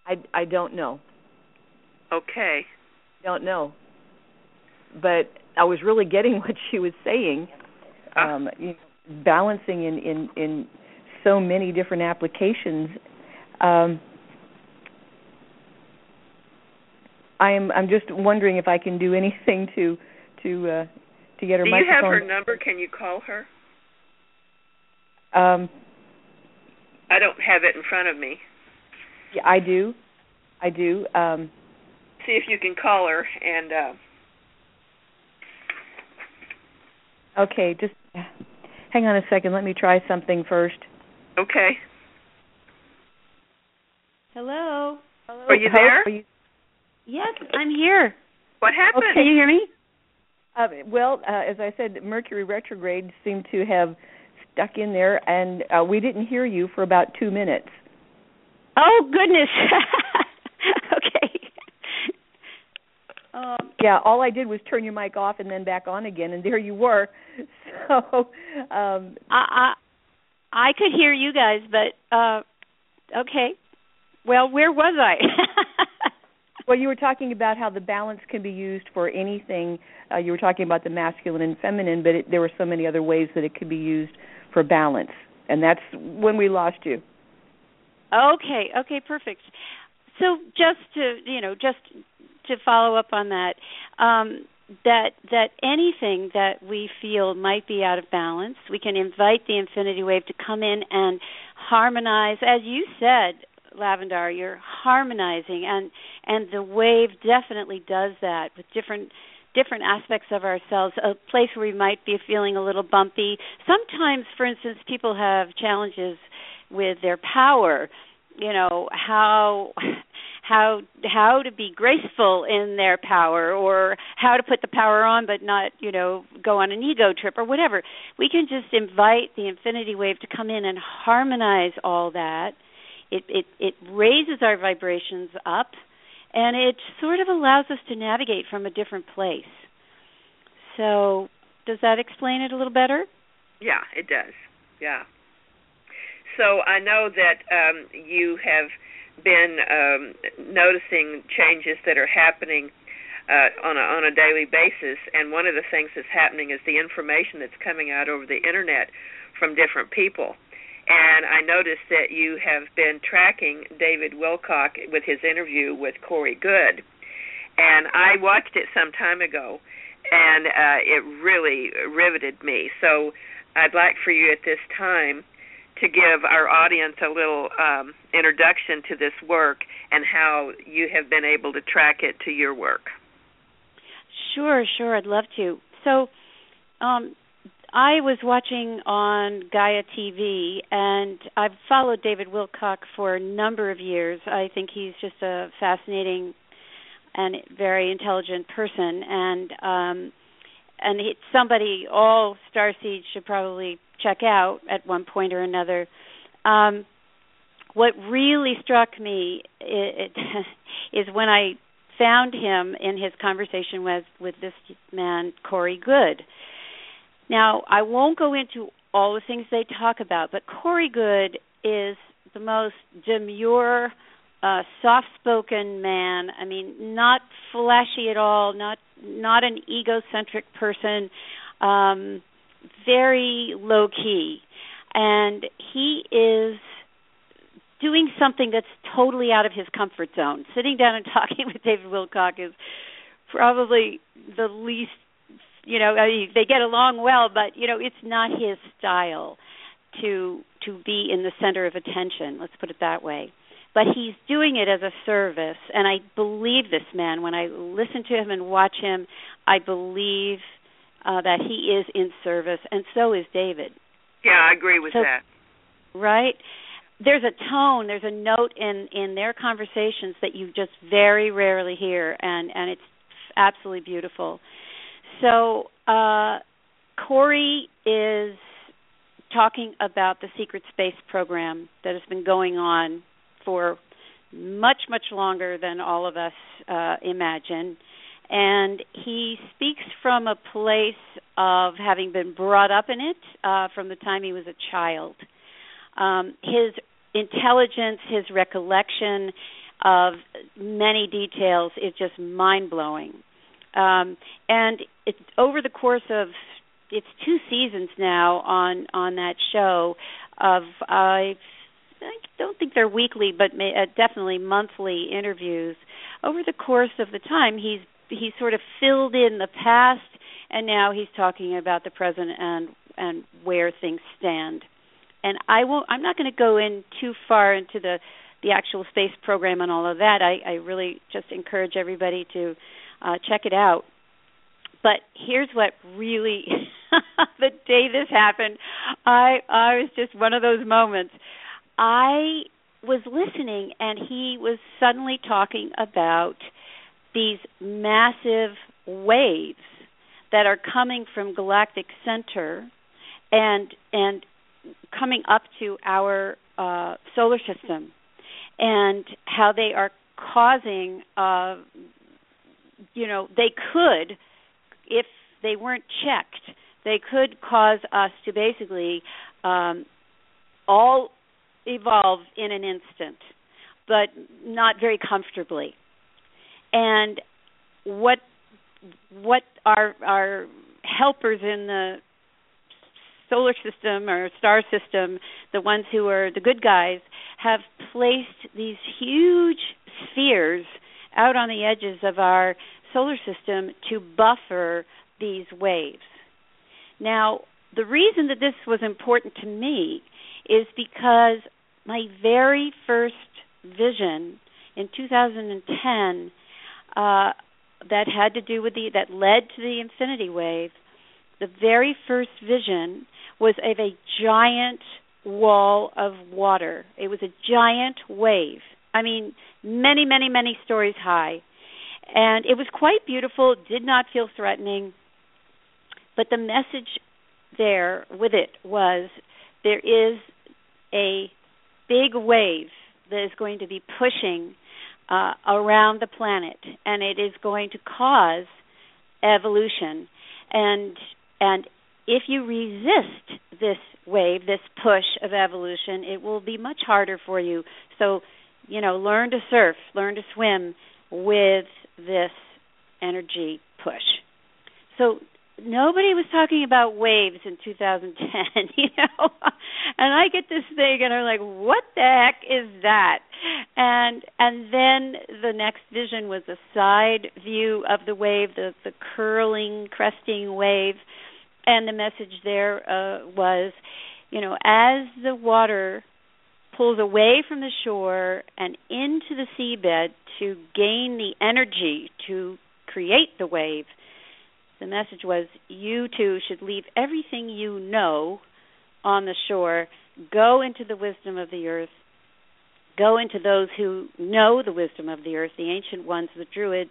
I I don't know. Okay. Don't know. But I was really getting (laughs) what she was saying. Uh. Um, you know, balancing in in in so many different applications. Um, I am I'm just wondering if I can do anything to to uh, to get her do microphone. you have her number? Can you call her? Um, I don't have it in front of me. yeah, I do. I do. Um, See if you can call her and. uh okay, just hang on a second. Let me try something first. Okay. hello Hello. Are you there? are you- yes i'm here What happened? can you hear me Uh, well, uh, as I said, Mercury retrograde seemed to have stuck in there, and uh, we didn't hear you for about two minutes. oh goodness (laughs) okay um Yeah, all I did was turn your mic off and then back on again, and there you were. (laughs) So, um, I, I I could hear you guys, but uh okay. Well, where was I? (laughs) well, you were talking about how the balance can be used for anything. Uh, you were talking about the masculine and feminine, but it, there were so many other ways that it could be used for balance, and that's when we lost you. okay, okay, perfect. So just to you know, just to follow up on that, um, that that anything that we feel might be out of balance, we can invite the infinity wave to come in and harmonize, as you said, Lavendar. You're harmonizing, and and the wave definitely does that with different different aspects of ourselves. A place where we might be feeling a little bumpy. Sometimes, for instance, people have challenges with their power. You know how how how to be graceful in their power or how to put the power on but not you know go on an ego trip or whatever we can just invite the infinity wave to come in and harmonize all that it it it raises our vibrations up and it sort of allows us to navigate from a different place so does that explain it a little better Yeah, it does. Yeah. So I know that um, you have been um, noticing changes that are happening uh, on a on a daily basis, and one of the things that's happening is the information that's coming out over the internet from different people. And I noticed that you have been tracking David Wilcock with his interview with Corey Goode, and I watched it some time ago, and uh, it really riveted me. So I'd like for you at this time to give our audience a little um, introduction to this work and how you have been able to track it to your work. Sure, sure, I'd love to. So, um, I was watching on Gaia TV, and I've followed David Wilcock for a number of years. I think he's just a fascinating and very intelligent person, and um, and it's somebody all Starseed should probably check out at one point or another. Um, what really struck me it, it, (laughs) is when I found him in his conversation with with this man Corey Goode. Now I won't go into all the things they talk about, but Corey Goode is the most demure, uh, soft-spoken man. I mean, not flashy at all, not not an egocentric person, um, very low key, and he is doing something that's totally out of his comfort zone. Sitting down and (laughs) talking with David Wilcock is probably the least you know I they get along well, but you know it's not his style to to be in the center of attention. Let's put it that way. But he's doing it as a service, and I believe this man. When I listen to him and watch him, I believe uh, that he is in service, and so is David. Yeah, I agree with so, that. Right? There's a tone, there's a note in in their conversations that you just very rarely hear, and and it's absolutely beautiful. So uh, Corey is talking about the secret space program that has been going on for much much longer than all of us uh, imagine and he speaks from a place of having been brought up in it uh, from the time he was a child. Um, his intelligence, his recollection of many details is just mind blowing. Um, and it's over the course of it's two seasons now on on that show of I I don't think they're weekly, but may, uh, definitely monthly interviews. Over the course of the time, he's he sort of filled in the past and now he's talking about the present and and where things stand. And I won't I'm not going to go in too far into the the actual space program and all of that. I, I really just encourage everybody to uh, check it out. But here's what really (laughs) the day this happened, I I was just one of those moments. I was listening and he was suddenly talking about these massive waves that are coming from galactic center and and coming up to our uh, solar system and how they are causing uh, you know they could if they weren't checked they could cause us to basically um, all evolve in an instant but not very comfortably. And what what our our helpers in the solar system or star system, the ones who are the good guys, have placed these huge spheres out on the edges of our solar system to buffer these waves. Now, the reason that this was important to me is because my very first vision in 2010 uh, that had to do with the that led to the infinity wave. The very first vision was of a giant wall of water. It was a giant wave. I mean, many, many, many stories high. And it was quite beautiful, did not feel threatening. But the message there with it was there is a big wave that is going to be pushing uh, around the planet, and it is going to cause evolution. And and if you resist this wave, this push of evolution, it will be much harder for you. So, you know, learn to surf, learn to swim with this energy push. So nobody was talking about waves in 2010, (laughs) you know. and I get this thing and I'm like, what the heck is that? And and then the next vision was a side view of the wave, the the curling, cresting wave, and the message there uh was, you know, as the water pulls away from the shore and into the seabed to gain the energy to create the wave, the message was you too should leave everything you know on the shore, go into the wisdom of the earth, go into those who know the wisdom of the earth, the ancient ones, the druids,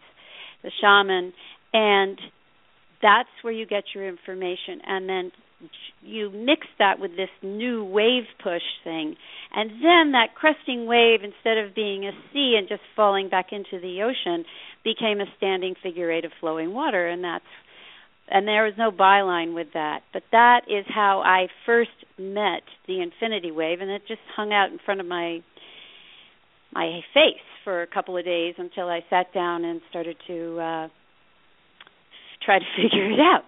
the shaman, and that's where you get your information. And then you mix that with this new wave push thing, and then that cresting wave, instead of being a sea and just falling back into the ocean, became a standing figure eight of flowing water, and that's and there was no byline with that. But that is how I first met the infinity wave, and it just hung out in front of my my face for a couple of days until I sat down and started to uh try to (laughs) figure it out.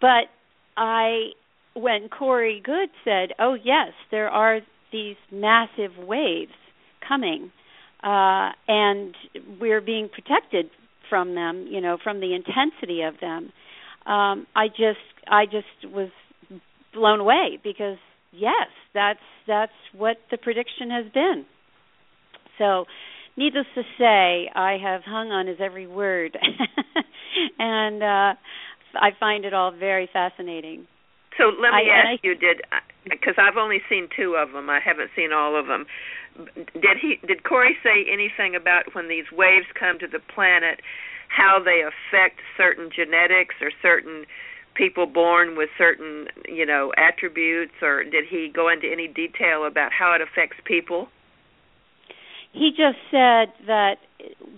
But I when Corey Goode said, "Oh yes, there are these massive waves coming, uh, and we're being protected from them, you know, from the intensity of them," um, I just I just was blown away because yes, that's that's what the prediction has been. So, needless to say, I have hung on his every word, (laughs) and uh, I find it all very fascinating. So let me I, ask I, you: Did because I've only seen two of them, I haven't seen all of them. Did he? Did Corey say anything about when these waves come to the planet, how they affect certain genetics or certain people born with certain, you know, attributes, or did he go into any detail about how it affects people? He just said that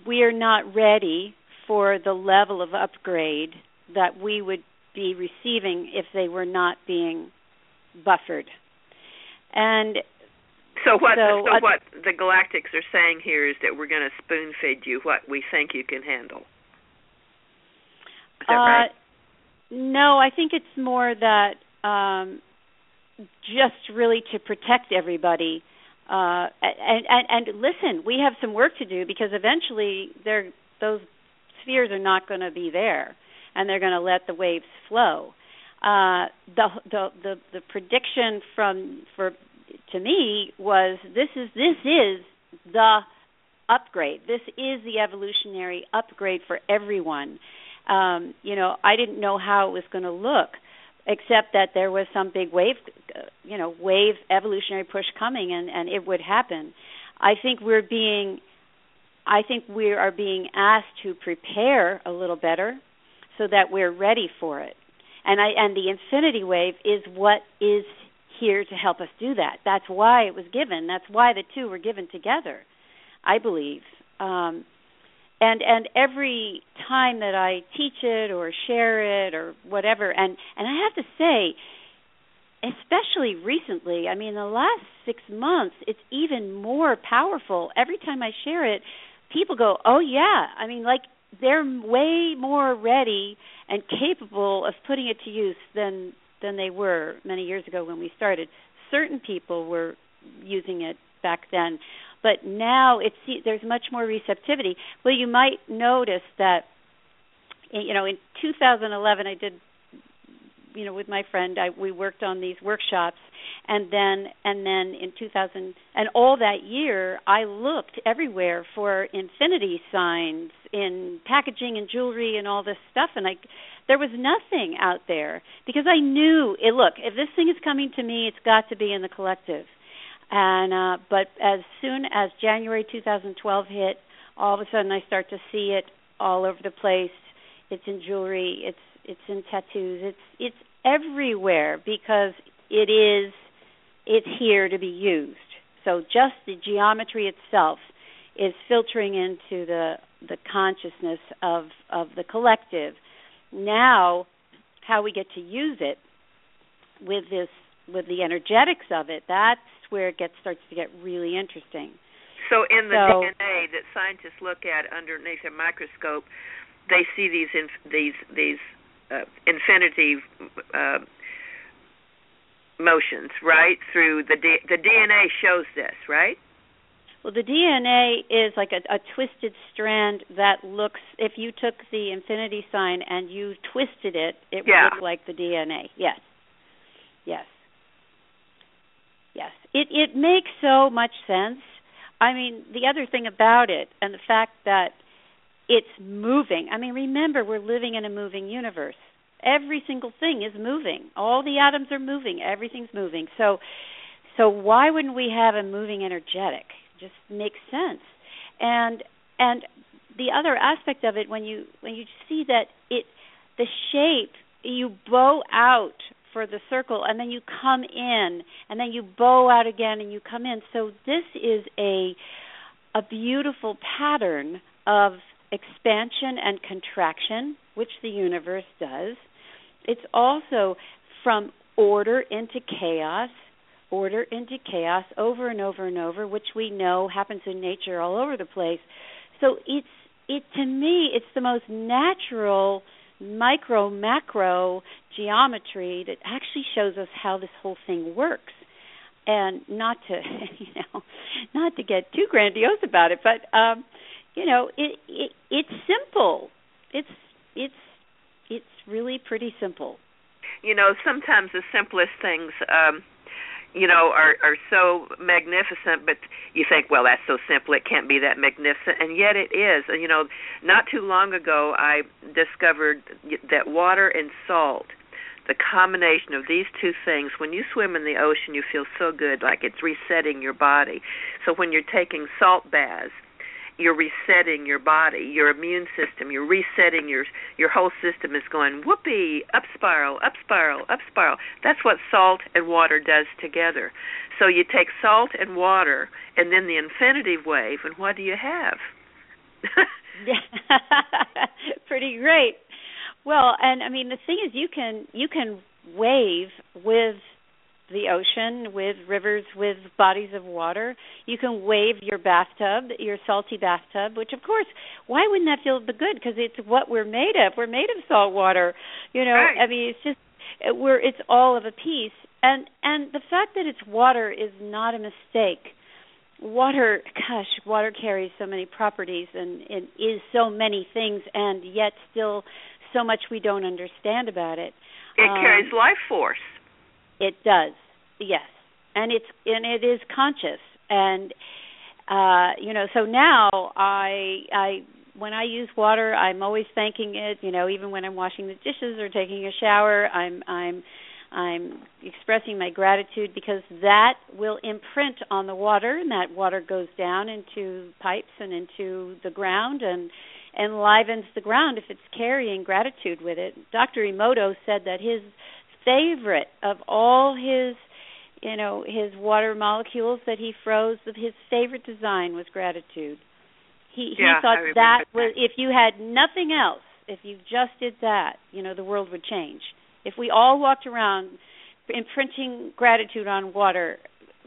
we are not ready for the level of upgrade that we would be receiving if they were not being buffered. And so what so, so what the galactics are saying here is that we're going to spoon feed you what we think you can handle. Is that uh, right? No, I think it's more that um, just really to protect everybody. Uh, and, and and listen, we have some work to do because eventually those spheres are not going to be there, and they're going to let the waves flow. Uh, the, the the the prediction from for to me was this is this is the upgrade. This is the evolutionary upgrade for everyone um, you know, I didn't know how it was going to look, except that there was some big wave, you know, wave evolutionary push coming, and and it would happen. I think we're being, I think we are being asked to prepare a little better, so that we're ready for it. And I and the infinity wave is what is here to help us do that. That's why it was given. That's why the two were given together. I believe. Um, and and every time that I teach it or share it or whatever and and I have to say especially recently I mean the last 6 months it's even more powerful every time I share it people go oh yeah I mean like they're way more ready and capable of putting it to use than than they were many years ago when we started. Certain people were using it back then. But now it's there's much more receptivity. Well, you might notice that you know in 2011 I did you know with my friend I we worked on these workshops. And then and then in 2000 and all that year I looked everywhere for infinity signs in packaging and jewelry and all this stuff and I there was nothing out there because I knew it look if this thing is coming to me it's got to be in the collective and uh but as soon as January 2012 hit, all of a sudden I start to see it all over the place. It's in jewelry, it's it's in tattoos, it's it's everywhere because it is it's here to be used. So just the geometry itself is filtering into the the consciousness of of the collective. Now how we get to use it with this with the energetics of it, that's where it gets starts to get really interesting. So in the so, DNA that scientists look at underneath a microscope, they see these in, these these uh, infinity uh, motions, right? Through the D- the DNA shows this, right? Well, the DNA is like a, a twisted strand that looks. If you took the infinity sign and you twisted it, it yeah. would look like the DNA. Yes. Yes. Yes, it it makes so much sense. I mean, the other thing about it and the fact that it's moving. I mean, remember we're living in a moving universe. Every single thing is moving. All the atoms are moving. Everything's moving. So so why wouldn't we have a moving energetic? Just makes sense. And and the other aspect of it when you when you see that it the shape you bow out for the circle and then you come in and then you bow out again and you come in. So this is a a beautiful pattern of expansion and contraction which the universe does. It's also from order into chaos order into chaos over and over and over which we know happens in nature all over the place. So it's it to me it's the most natural micro macro geometry that actually shows us how this whole thing works. And not to (laughs) you know not to get too grandiose about it but um you know it, it it's simple. It's it's it's really pretty simple. You know, sometimes the simplest things um you know are are so magnificent but you think well that's so simple it can't be that magnificent and yet it is. And you know not too long ago i discovered that water and salt the combination of these two things when you swim in the ocean you feel so good like it's resetting your body. So when you're taking salt baths you're resetting your body, your immune system, you're resetting your your whole system is going whoopee, up spiral, up spiral, up spiral. That's what salt and water does together. So you take salt and water and then the infinity wave and what do you have? (laughs) (laughs) Pretty great. Well, and I mean the thing is you can you can wave with the ocean, with rivers, with bodies of water. You can wave your bathtub, your salty bathtub, which of course, why wouldn't that feel good? Because it's what we're made of. We're made of salt water. You know, right. I mean, it's just we're it's all of a piece. And and the fact that it's water is not a mistake. Water, gosh, water carries so many properties and, and is so many things, and yet still so much we don't understand about it. It um, carries life force. It does, yes, and it's and it is conscious, and uh, you know. So now I I when I use water, I'm always thanking it. You know, even when I'm washing the dishes or taking a shower, I'm I'm I'm expressing my gratitude because that will imprint on the water, and that water goes down into pipes and into the ground and enlivens the ground if it's carrying gratitude with it. Dr. Emoto said that his favorite of all his you know his water molecules that he froze his favorite design was gratitude. He he yeah, thought that was if you had nothing else if you just did that you know the world would change. If we all walked around imprinting gratitude on water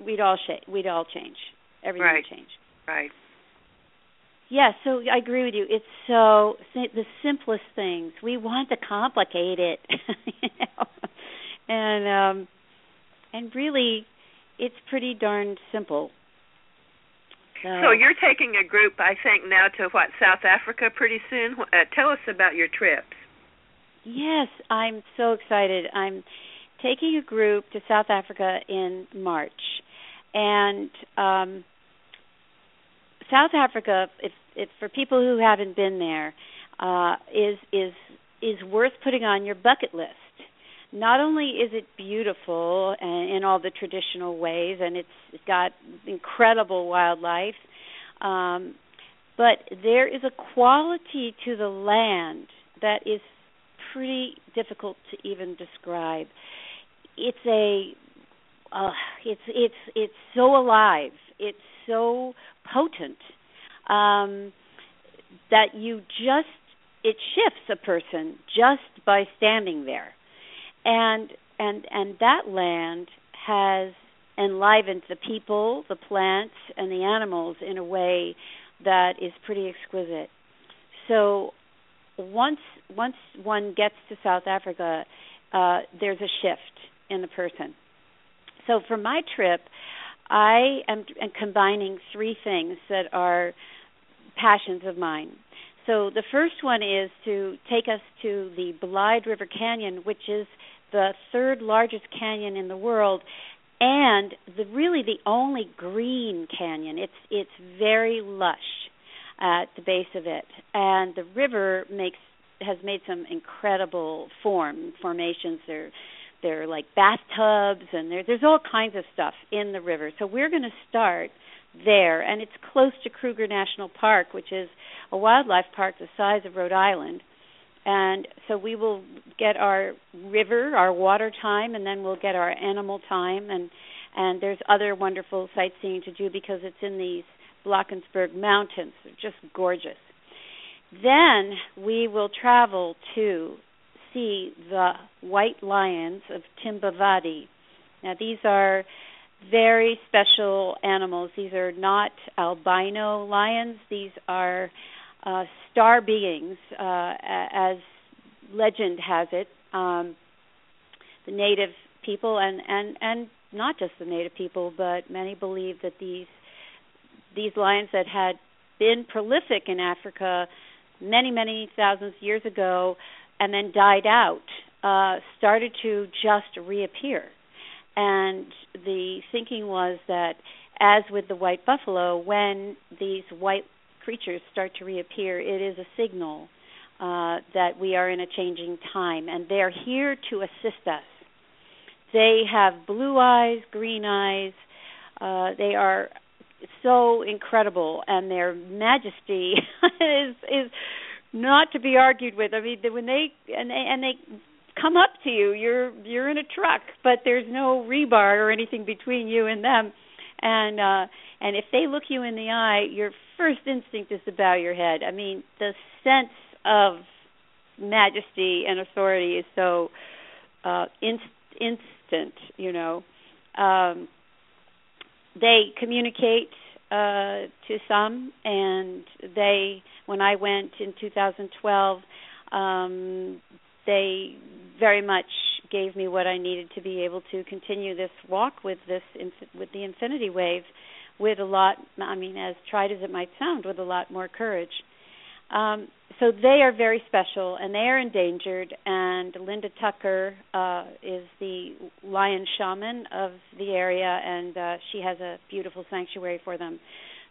we'd all sh- we'd all change. Everything right. would change. Right yeah, so I agree with you. It's so the simplest things. We want to complicate it, (laughs) you know? and um, and really, it's pretty darn simple. So, so you're taking a group, I think, now to what South Africa pretty soon. Uh, tell us about your trips. Yes, I'm so excited. I'm taking a group to South Africa in March, and um, South Africa, if, if for people who haven't been there, uh, is is is worth putting on your bucket list not only is it beautiful in all the traditional ways, and it's, it's got incredible wildlife, um, but there is a quality to the land that is pretty difficult to even describe. It's a uh, it's it's it's so alive. It's so potent um, that you just it shifts a person just by standing there and and and that land has enlivened the people, the plants, and the animals in a way that is pretty exquisite. So once once one gets to South Africa, uh, there's a shift in the person. So for my trip, I am, am combining three things that are passions of mine. So the first one is to take us to the Blyde River Canyon, which is the third largest canyon in the world and the really the only green canyon. It's it's very lush at the base of it, and the river makes has made some incredible form formations. There, they're like bathtubs, and there, there's all kinds of stuff in the river. So we're going to start there, and it's close to Kruger National Park, which is a wildlife park the size of Rhode Island and so we will get our river, our water time, and then we'll get our animal time, and and there's other wonderful sightseeing to do because it's in these Drakensberg Mountains. They're just gorgeous. Then we will travel to see the white lions of Timbavati. Now these are very special animals. These are not albino lions. These are uh, star beings, uh, as legend has it. Um, the native people, and and and not just the native people, but many believe that these these lions that had been prolific in Africa many many thousands of years ago and then died out uh, started to just reappear. And the thinking was that, as with the white buffalo, when these white creatures start to reappear, it is a signal uh, that we are in a changing time, and they are here to assist us. They have blue eyes, green eyes. Uh, they are so incredible, and their majesty (laughs) is is not to be argued with. I mean, when they and they and they come up to you, you're you're in a truck, but there's no rebar or anything between you and them, and uh, and if they look you in the eye, your first instinct is to bow your head. I mean, the sense of majesty and authority is so uh, in, instant. You know, um, they communicate uh, to some, and they. When I went in 2012, um, they very much gave me what I needed to be able to continue this walk with this with the infinity wave with a lot I mean as tried as it might sound with a lot more courage. Um, so they are very special and they are endangered. And Linda Tucker uh, is the lion shaman of the area, and uh, she has a beautiful sanctuary for them.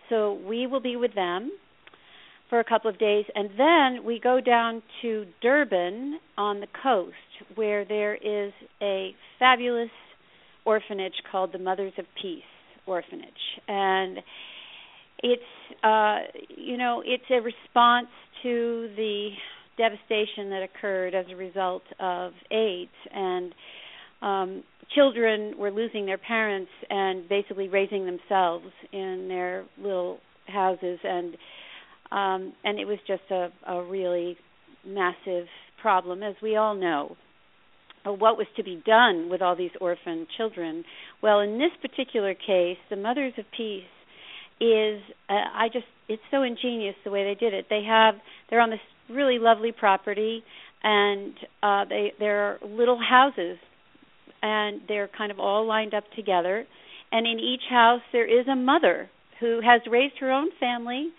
So we will be with them for a couple of days, and then we go down to Durban on the coast, where there is a fabulous orphanage called the Mothers of Peace Orphanage, and it's uh you know it's a response to the devastation that occurred as a result of AIDS. And um children were losing their parents and basically raising themselves in their little houses. And um and it was just a a really massive problem as we all know what was to be done with all these orphan children well in this particular case the mothers of peace is uh, I just it's so ingenious the way they did it. They have they're on this really lovely property and uh they they're little houses and they're kind of all lined up together and in each house there is a mother who has raised her own family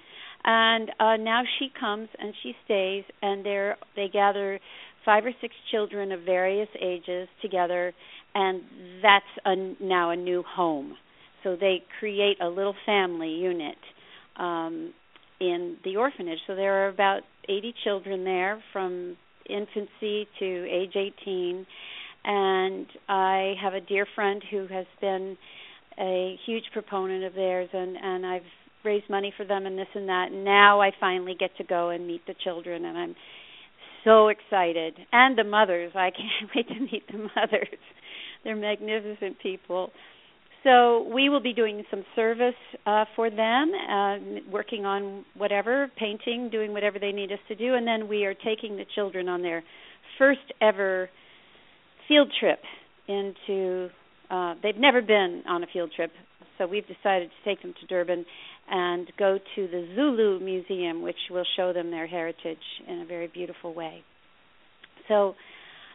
and uh now she comes and she stays and they're they gather five or six children of various ages together and that's a now a new home so they create a little family unit um, in the orphanage. So there are about 80 children there from infancy to age 18. And I have a dear friend who has been a huge proponent of theirs, and, and I've raised money for them and this and that. And now I finally get to go and meet the children, and I'm so excited. And the mothers. I can't (laughs) wait to meet the mothers. They're magnificent people. So we will be doing some service uh, for them, uh, working on whatever, painting, doing whatever they need us to do, and then we are taking the children on their first ever field trip into. Uh, they've never been on a field trip, so we've decided to take them to Durban and go to the Zulu Museum, which will show them their heritage in a very beautiful way. So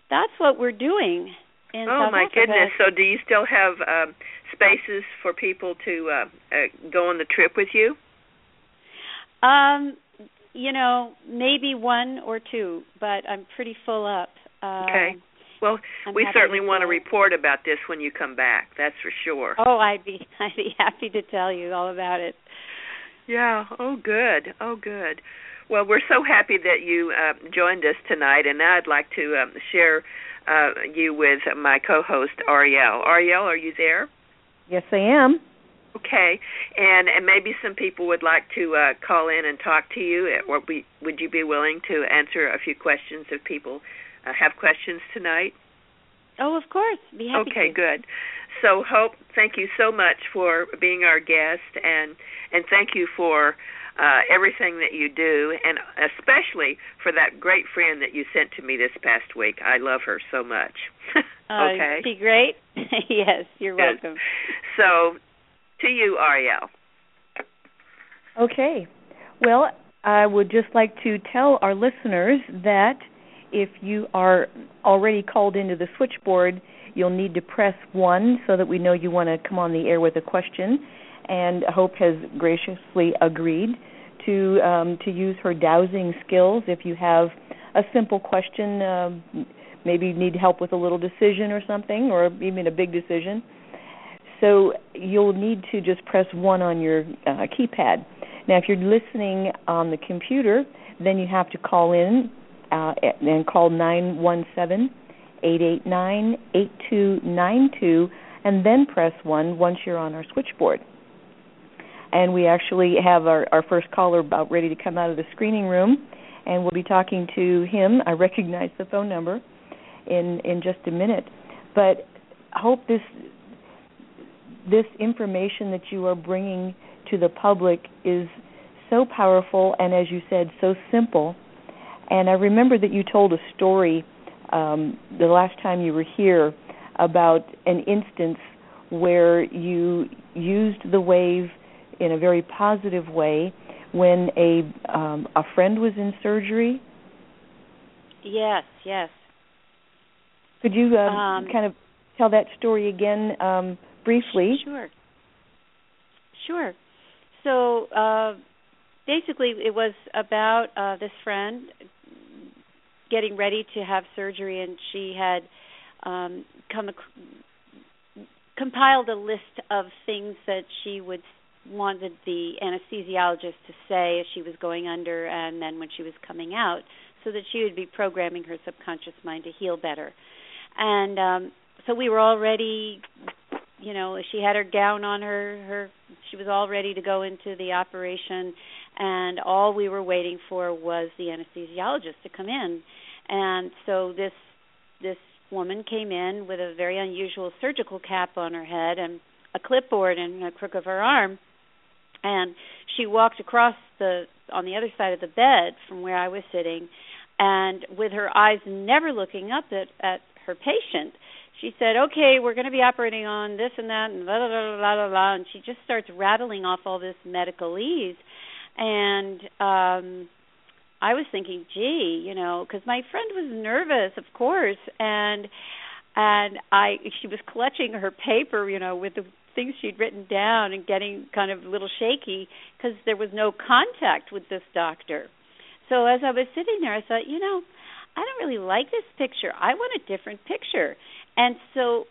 that's what we're doing in oh South my Africa. goodness! So do you still have um, spaces for people to uh, uh, go on the trip with you? Um, you know, maybe one or two, but I'm pretty full up. Uh, okay. Well, I'm we certainly to want to report about this when you come back. That's for sure. Oh, I'd be (laughs) I'd be happy to tell you all about it. Yeah. Oh, good. Oh, good. Well, we're so happy that you uh, joined us tonight, and now I'd like to um, share uh, you with my co-host Ariel. Ariel, are you there? Yes, I am. Okay, and and maybe some people would like to uh, call in and talk to you. Or we, would you be willing to answer a few questions of people uh, have questions tonight? Oh, of course. Be happy Okay, to. good. So Hope, thank you so much for being our guest, and and thank you for uh, everything that you do, and especially for that great friend that you sent to me this past week. I love her so much. (laughs) Uh, okay. Is she great? (laughs) yes, you're Good. welcome. So, to you, Ariel. Okay. Well, I would just like to tell our listeners that if you are already called into the switchboard, you'll need to press 1 so that we know you want to come on the air with a question. And Hope has graciously agreed to um, to use her dowsing skills if you have a simple question. Um, maybe need help with a little decision or something, or even a big decision. So you'll need to just press one on your uh, keypad. Now, if you're listening on the computer, then you have to call in uh, and call 917 889 8292 and then press 1 once you're on our switchboard. And we actually have our, our first caller about ready to come out of the screening room, and we'll be talking to him. I recognize the phone number in, in just a minute. But I hope this this information that you are bringing to the public is so powerful and, as you said, so simple. And I remember that you told a story um, the last time you were here about an instance where you used the wave in a very positive way when a um, a friend was in surgery. Yes, yes. Could you uh, um, kind of tell that story again um, briefly? Sure. Sure. So uh, basically, it was about uh, this friend getting ready to have surgery, and she had um, come ac- compiled a list of things that she would wanted the anesthesiologist to say as she was going under, and then when she was coming out, so that she would be programming her subconscious mind to heal better. And um, so we were already you know she had her gown on her her she was all ready to go into the operation and all we were waiting for was the anesthesiologist to come in and so this this woman came in with a very unusual surgical cap on her head and a clipboard in the crook of her arm. And she walked across the on the other side of the bed from where I was sitting. And with her eyes never looking up at at her patient she said, "Okay, we're going to be operating on this and that and blah blah blah blah blah,", blah. and she just starts rattling off all this medicalese, and um, I was thinking, gee, you know, because my friend was nervous, of course, and and I she was clutching her paper, you know, with the things she'd written down and getting kind of a little shaky because there was no contact with this doctor. So as I was sitting there, I thought, you know, I don't really like this picture. I want a different picture. And so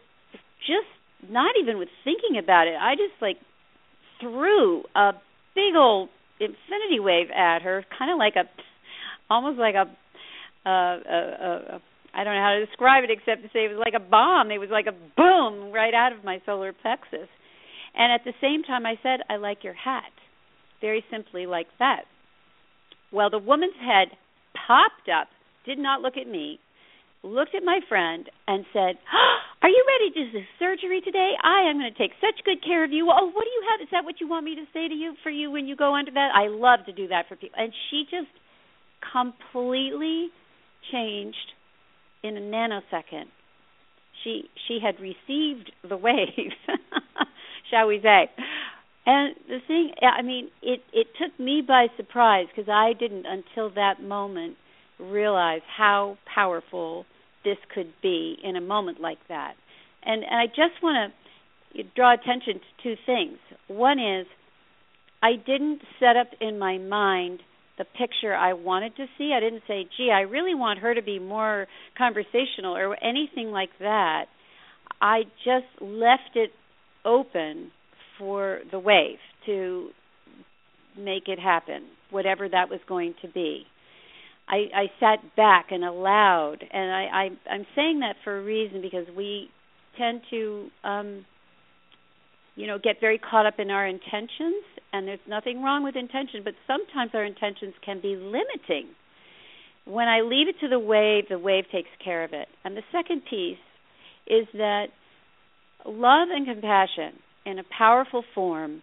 just not even with thinking about it, I just like threw a big old infinity wave at her, kind of like a almost like a uh, a, a, a I don't know how to describe it except to say it was like a bomb. It was like a boom right out of my solar plexus. And at the same time I said, I like your hat. Very simply like that. Well, the woman's head popped up, did not look at me, looked at my friend and said, oh, "Are you ready to do surgery today? I am going to take such good care of you. Oh, what do you have? Is that what you want me to say to you for you when you go under that? I love to do that for people." And she just completely changed in a nanosecond. She she had received the wave, (laughs) shall we say? And the thing, I mean, it it took me by surprise because I didn't until that moment realize how powerful this could be in a moment like that. And, and I just want to draw attention to two things. One is I didn't set up in my mind the picture I wanted to see. I didn't say, "Gee, I really want her to be more conversational" or anything like that. I just left it open for the wave to make it happen, whatever that was going to be. I, I sat back and allowed, and I, I I'm saying that for a reason because we tend to, um, you know, get very caught up in our intentions, and there's nothing wrong with intention, but sometimes our intentions can be limiting. When I leave it to the wave, the wave takes care of it. And the second piece is that love and compassion in a powerful form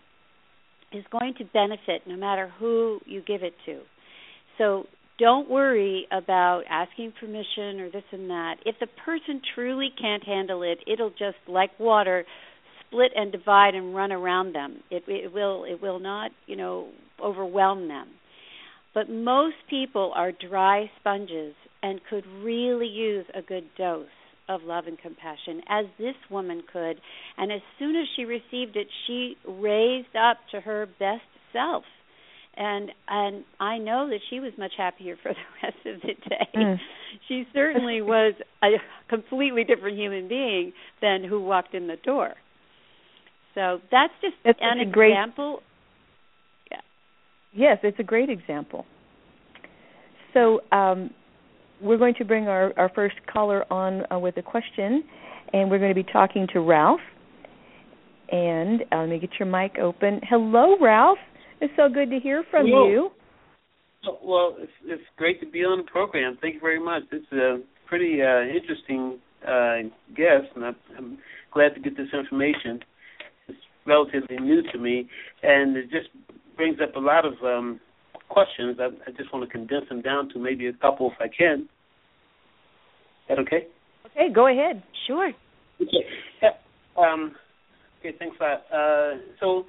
is going to benefit no matter who you give it to. So don't worry about asking permission or this and that. If the person truly can't handle it, it'll just like water split and divide and run around them. It, it will it will not, you know, overwhelm them. But most people are dry sponges and could really use a good dose of love and compassion, as this woman could. And as soon as she received it, she raised up to her best self and and I know that she was much happier for (laughs) the rest of the day. Mm. She certainly was a completely different human being than who walked in the door. So that's just That's an such a great- example. Yeah. Yes, it's a great example. So um, we're going to bring our, our first caller on uh, with a question, and we're going to be talking to Ralph. And uh, let me get your mic open. Hello, Ralph. It's so good to hear from Hello. you. Well, it's it's great to be on the program. Thank you very much. It's a pretty uh, interesting uh, guest, and I'm, I'm glad to get this information. Relatively new to me, and it just brings up a lot of um, questions. I, I just want to condense them down to maybe a couple, if I can. Is that okay? Okay, go ahead. Sure. Okay. Yeah. Um, okay. Thanks a lot. Uh, so,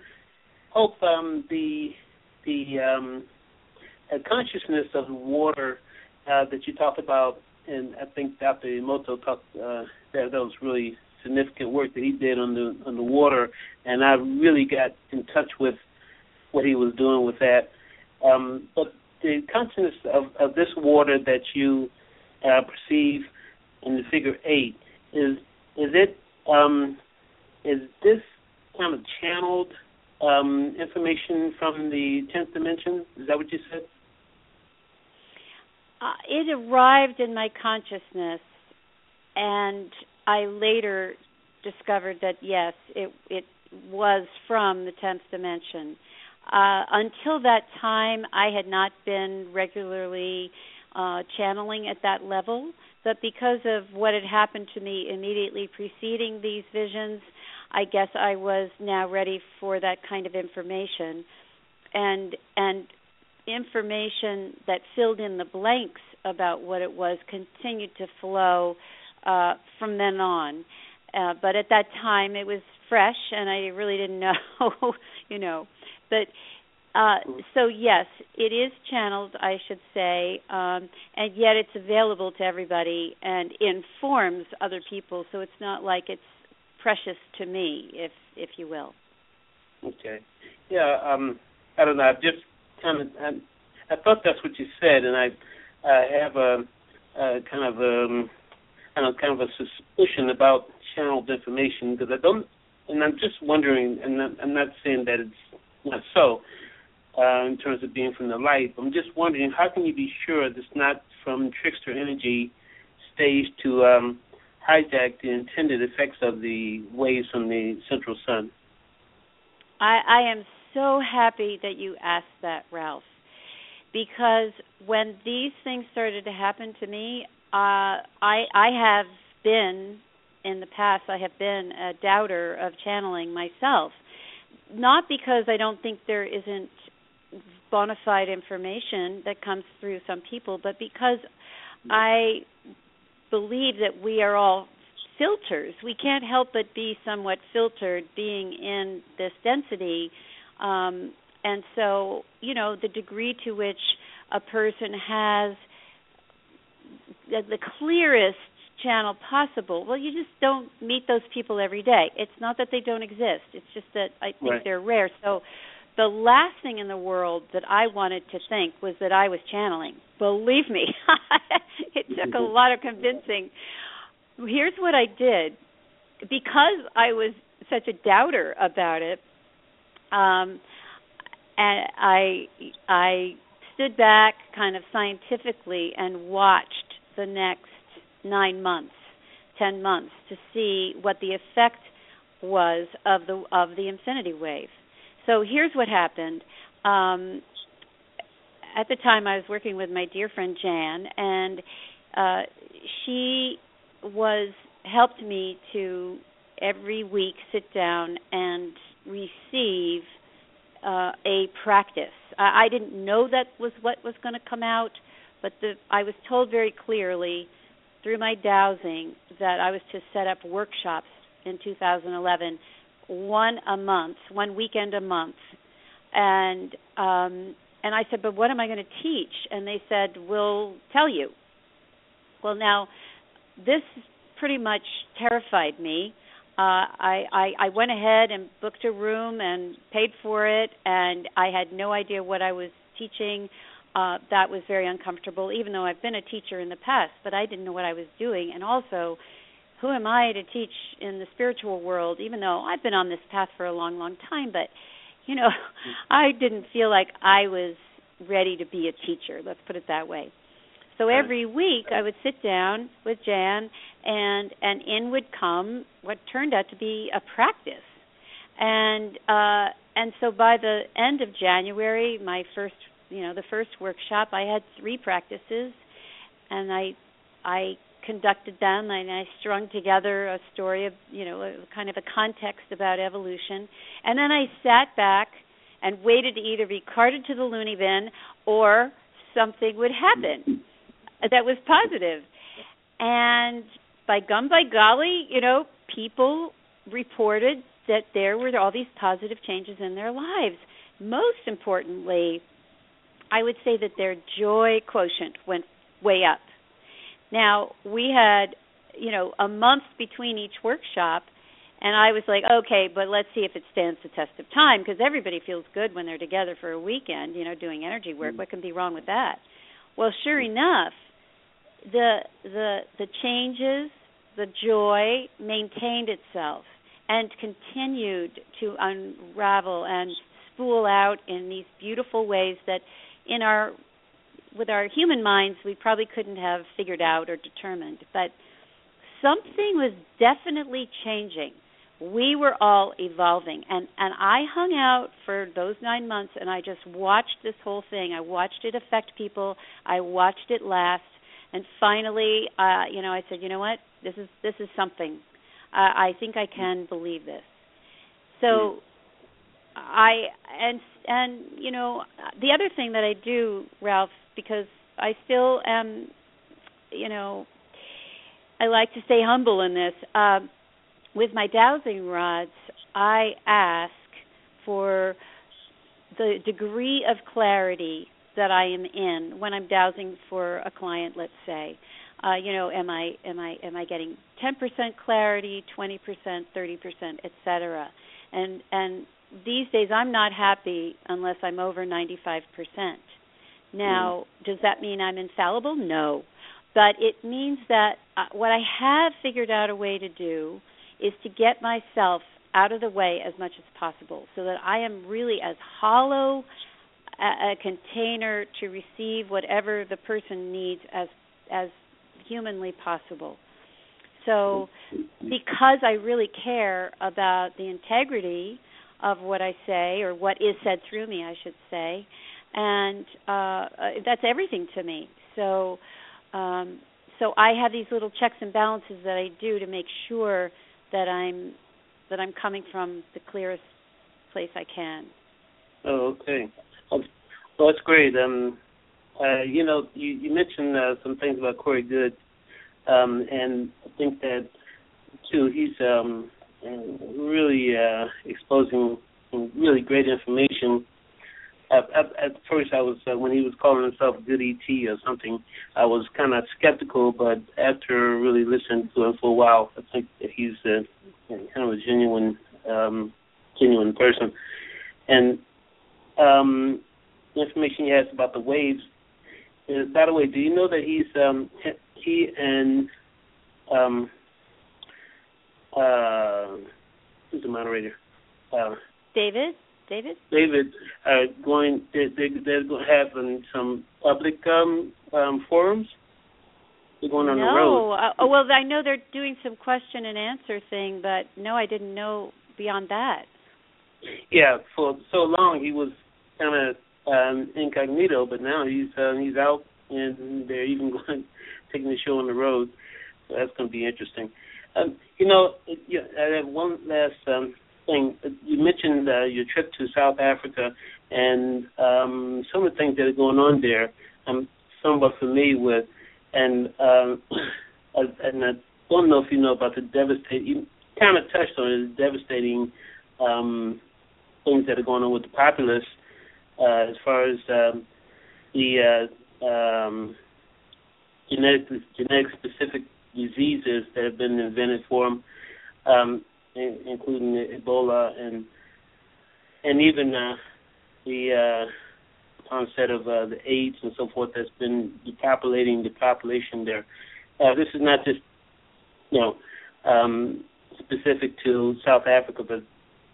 Hope, um, the the um, consciousness of water uh, that you talked about, and I think Dr. Emoto talked uh, that that was really significant work that he did on the on the water, and I really got in touch with what he was doing with that. Um, but the consciousness of, of this water that you uh, perceive in the figure eight is is it um, is this kind of channeled um, information from the tenth dimension? Is that what you said? Uh, it arrived in my consciousness, and I later discovered that yes, it it was from the tenth dimension. Uh, until that time, I had not been regularly uh, channeling at that level, but because of what had happened to me immediately preceding these visions, I guess I was now ready for that kind of information, and and information that filled in the blanks about what it was continued to flow uh, from then on. Uh, but at that time, it was fresh, and I really didn't (laughs) know, you know. But uh, so yes, it is channeled, I should say, um, and yet it's available to everybody and informs other people. So it's not like it's precious to me, if if you will. Okay. Yeah. Um, I don't know. I've just kind of I, I thought that's what you said, and I I have a, a kind of um I don't kind of a suspicion about channeled information because I don't, and I'm just wondering, and I'm not saying that it's not so uh, in terms of being from the light. I'm just wondering how can you be sure it's not from trickster energy staged to um, hijack the intended effects of the waves from the central sun? I, I am so happy that you asked that, Ralph, because when these things started to happen to me, uh, I I have been in the past. I have been a doubter of channeling myself, not because I don't think there isn't bona fide information that comes through some people, but because I believe that we are all filters. We can't help but be somewhat filtered being in this density. Um, and so, you know, the degree to which a person has the, the clearest channel possible, well, you just don't meet those people every day. It's not that they don't exist, it's just that I think Right. they're rare. So, the last thing in the world that I wanted to think was that I was channeling. Believe me, (laughs) it took a lot of convincing. Here's what I did because I was such a doubter about it. Um, and I I stood back kind of scientifically and watched the next nine months, ten months to see what the effect was of the of the infinity wave. So here's what happened. Um, at the time, I was working with my dear friend Jan, and uh, she was helped me to every week sit down and receive uh, a practice. I, I didn't know that was what was going to come out, but the, I was told very clearly through my dowsing that I was to set up workshops in 2011 one a month, one weekend a month, and um, and I said, but what am I going to teach? And they said, we'll tell you. Well, now this pretty much terrified me. uh, I, I I went ahead and booked a room and paid for it, and I had no idea what I was teaching. Uh, that was very uncomfortable, even though I've been a teacher in the past, but I didn't know what I was doing. And also, who am I to teach in the spiritual world? Even though I've been on this path for a long, long time, but you know, (laughs) I didn't feel like I was ready to be a teacher. Let's put it that way. So every week I would sit down with Jan and and in would come what turned out to be a practice. And uh and so by the end of January, my first, you know, the first workshop, I had three practices and I I conducted them and I strung together a story of, you know, a, kind of a context about evolution. And then I sat back and waited to either be carted to the loony bin or something would happen that was. And by gum by golly, you know, people reported that there were all these positive changes in their lives. Most importantly, I would say that their joy quotient went way up. Now, we had, you know, a month between each workshop, and I was like, okay, but let's see if it stands the test of time because everybody feels good when they're together for a weekend, you know, doing energy work. Mm. What can be wrong with that? Well, sure enough, the the the changes, the joy maintained itself and continued to unravel and spool out in these beautiful ways that in our with our human minds we probably couldn't have figured out or determined but something was definitely changing. We were all evolving and and I hung out for those 9 months and I just watched this whole thing. I watched it affect people. I watched it last. And finally, uh, you know, I said, you know what, this is this is something. Uh, I think I can believe this. So, I and and you know, the other thing that I do, Ralph, because I still am, you know, I like to stay humble in this. Uh, with my dowsing rods, I ask for the degree of clarity that I am in when I'm dowsing for a client, let's say. Uh, you know, am I am I am I getting 10% clarity, 20%, 30%, etc. And and these days I'm not happy unless I'm over 95%. Now, mm. does that mean I'm infallible? No. But it means that uh, what I have figured out a way to do is to get myself out of the way as much as possible so that I am really as hollow a, a container to receive whatever the person needs as as humanly possible. So, because I really care about the integrity of what I say or what is said through me, I should say, and uh, that's everything to me. So, um, so I have these little checks and balances that I do to make sure that I'm that I'm coming from the clearest place I can. Oh, okay. Well, that's great. Um, uh, you know, you, you mentioned uh, some things about Corey Goode, um, and I think that too. He's um, really uh, exposing some really great information. At, at, at first, I was uh, when he was calling himself Good ET or something, I was kind of skeptical. But after really listening to him for a while, I think that he's uh, kind of a genuine, um, genuine person. And um, information he has about the waves. Uh, by the way, do you know that he's um, he and um, uh, who's the moderator? Uh, David. David. David are going. They, they, they're going to have um, some public um, um, forums. They're going on no. the road. Uh, oh well, I know they're doing some question and answer thing, but no, I didn't know beyond that. Yeah, for so long he was kind of um, incognito, but now he's uh, he's out and they're even (laughs) going taking the show on the road. So that's going to be interesting. Um, you know, I have one last um, thing. You mentioned uh, your trip to South Africa and um, some of the things that are going on there. I'm somewhat familiar with, and um, (coughs) and I don't know if you know about the devastating. You kind of touched on it, the devastating um, things that are going on with the populace uh, as far as um, the uh, um, genetic genetic specific diseases that have been invented for them. Um, including Ebola and and even uh, the uh, onset of uh, the AIDS and so forth that's been depopulating the population there. Uh, this is not just you know um, specific to South Africa, but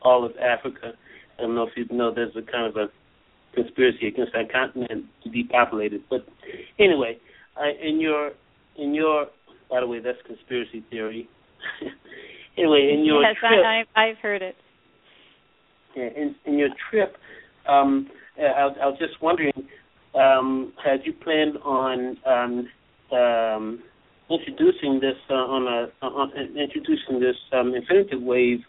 all of Africa. I don't know if you know there's a kind of a conspiracy against that continent to depopulate it. But anyway, I, in your in your by the way, that's conspiracy theory. (laughs) anyway, in your yes, trip, I, I, I've heard it. Yeah, in, in your trip, um, I, I was just wondering, um, had you planned on um, um, introducing this uh, on a on, introducing this um, infinitive wave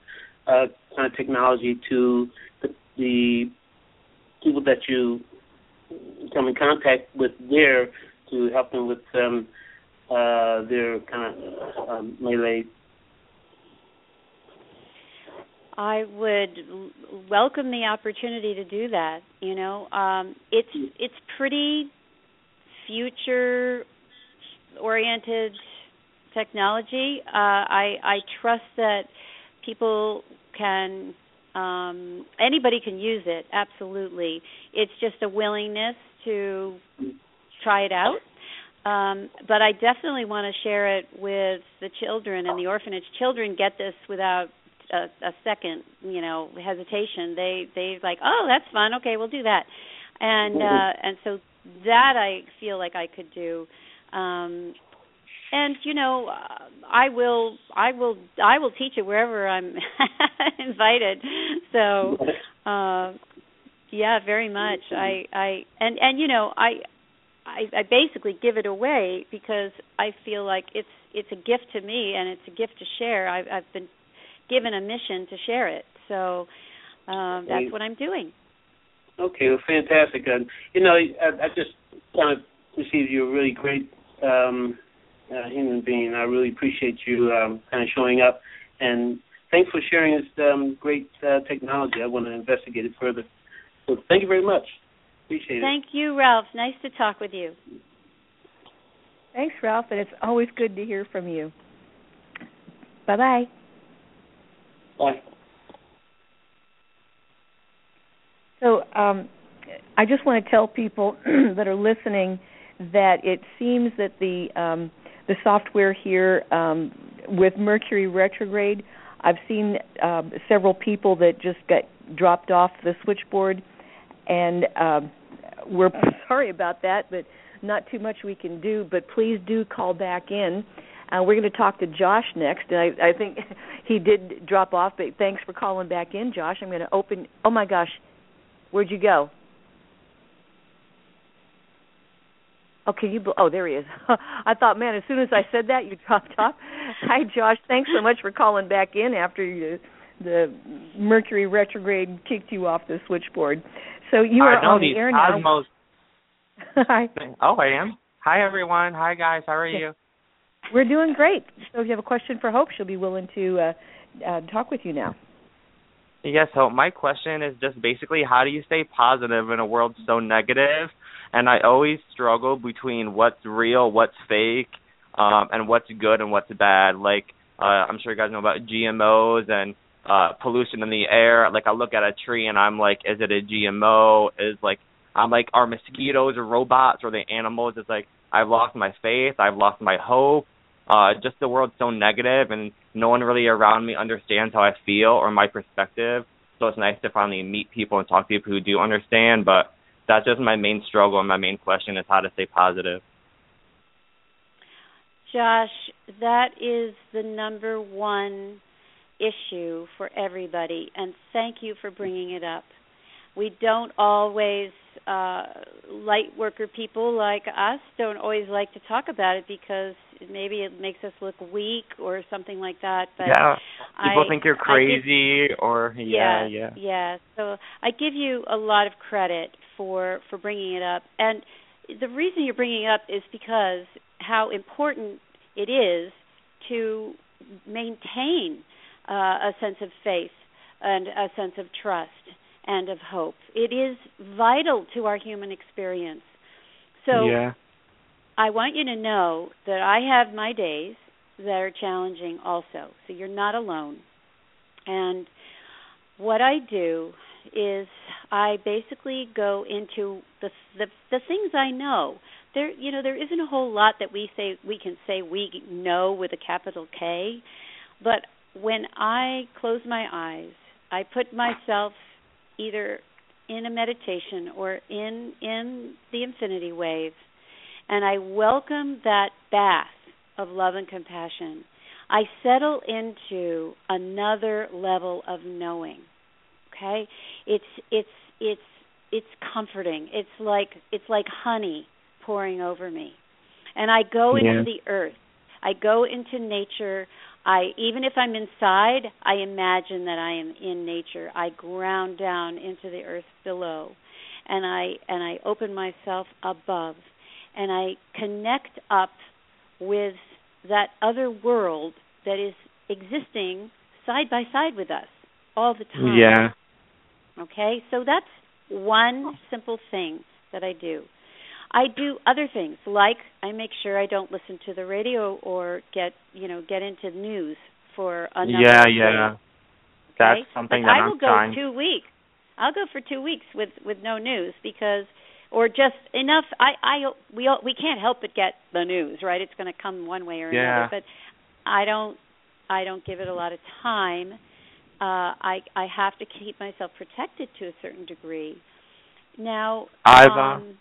uh, kind of technology to the, the people that you come in contact with there to help them with um, uh, their kind of um, melee. I would welcome the opportunity to do that. You know, um, it's it's pretty future oriented technology. Uh, I I trust that people can um, anybody can use it. Absolutely, it's just a willingness to try it out. Um, but I definitely want to share it with the children and the orphanage. Children get this without a, a second, you know, hesitation. They they like, oh, that's fun. Okay, we'll do that. And uh, and so that I feel like I could do. Um, and you know i will i will i will teach it wherever i'm (laughs) invited so (laughs) uh yeah very much i i and and you know i I, I basically give it away because I feel like it's it's a gift to me and it's a gift to share. I've, I've been given a mission to share it, so um, that's what I'm doing. Okay, well, fantastic. Uh, you know, I, I just kind of received you a really great um, uh, human being. I really appreciate you um, kind of showing up, and thanks for sharing this um, great uh, technology. I want to investigate it further. So thank you very much. Appreciate it. Thank you, Ralph. Nice to talk with you. Thanks, Ralph, and it's always good to hear from you. Bye-bye. Bye. So, um, I just want to tell people (clears throat) that are listening that it seems that the um, the software here um, with Mercury retrograde. I've seen um, several people that just got dropped off the switchboard, and um, we're (laughs) sorry about that, but not too much we can do. But please do call back in. Uh, we're going to talk to Josh next, and I, I think (laughs) he did drop off, but thanks for calling back in, Josh. I'm going to open. Oh my gosh, where'd you go? Oh, can you? Oh, there he is. (laughs) I thought, man, as soon as I said that, you dropped off. Hi, Josh. Thanks so much for calling back in after you, the Mercury retrograde kicked you off the switchboard. So you are on the air now. Osmos. (laughs) Hi. Oh, I am. Hi, everyone. Hi, guys. How are you? We're doing great. So if you have a question for Hope, she'll be willing to uh, uh, talk with you now. Yes, Hope. My question is just basically how do you stay positive in a world so negative? and I always struggle between what's real, what's fake, um, and what's good and what's bad. Like uh, I'm sure you guys know about GMOs and uh, pollution in the air. Like I look at a tree and I'm like, is it a GMO? Is like I'm like, are mosquitoes or robots or the animals? It's like I've lost my faith, I've lost my hope. Uh, just the world's so negative and no one really around me understands how I feel or my perspective. So it's nice to finally meet people and talk to people who do understand. But that's just my main struggle and my main question is how to stay positive. Josh, that is the number one issue for everybody, and thank you for bringing it up. We don't always, uh, light worker people like us, don't always like to talk about it because maybe it makes us look weak or something like that. But yeah, people I, think you're crazy give, or yeah, yeah, yeah. So I give you a lot of credit for for bringing it up, and the reason you're bringing it up is because how important it is to maintain uh, a sense of faith and a sense of trust and of hope. It is vital to our human experience. So yeah. I want you to know that I have my days that are challenging also. So you're not alone. And what I do is I basically go into the the the things I know. There you know there isn't a whole lot that we say we can say we know with a capital K, but when I close my eyes, I put myself either in a meditation or in in the infinity wave and I welcome that bath of love and compassion. I settle into another level of knowing. Okay? It's it's it's it's comforting. It's like it's like honey pouring over me. And I go yeah. into the earth. I go into nature. I even if I'm inside, I imagine that I am in nature. I ground down into the earth below and I and I open myself above and I connect up with that other world that is existing side by side with us all the time. Yeah. Okay? So that's one simple thing that I do. I do other things like I make sure I don't listen to the radio or get, you know, get into news for another Yeah, day. yeah. Okay? That's something like that I I'm will go trying. two weeks. I'll go for two weeks with with no news because or just enough I I we all, we can't help but get the news, right? It's going to come one way or Yeah. another, but I don't I don't give it a lot of time. Uh I I have to keep myself protected to a certain degree. Now, I've, uh, um,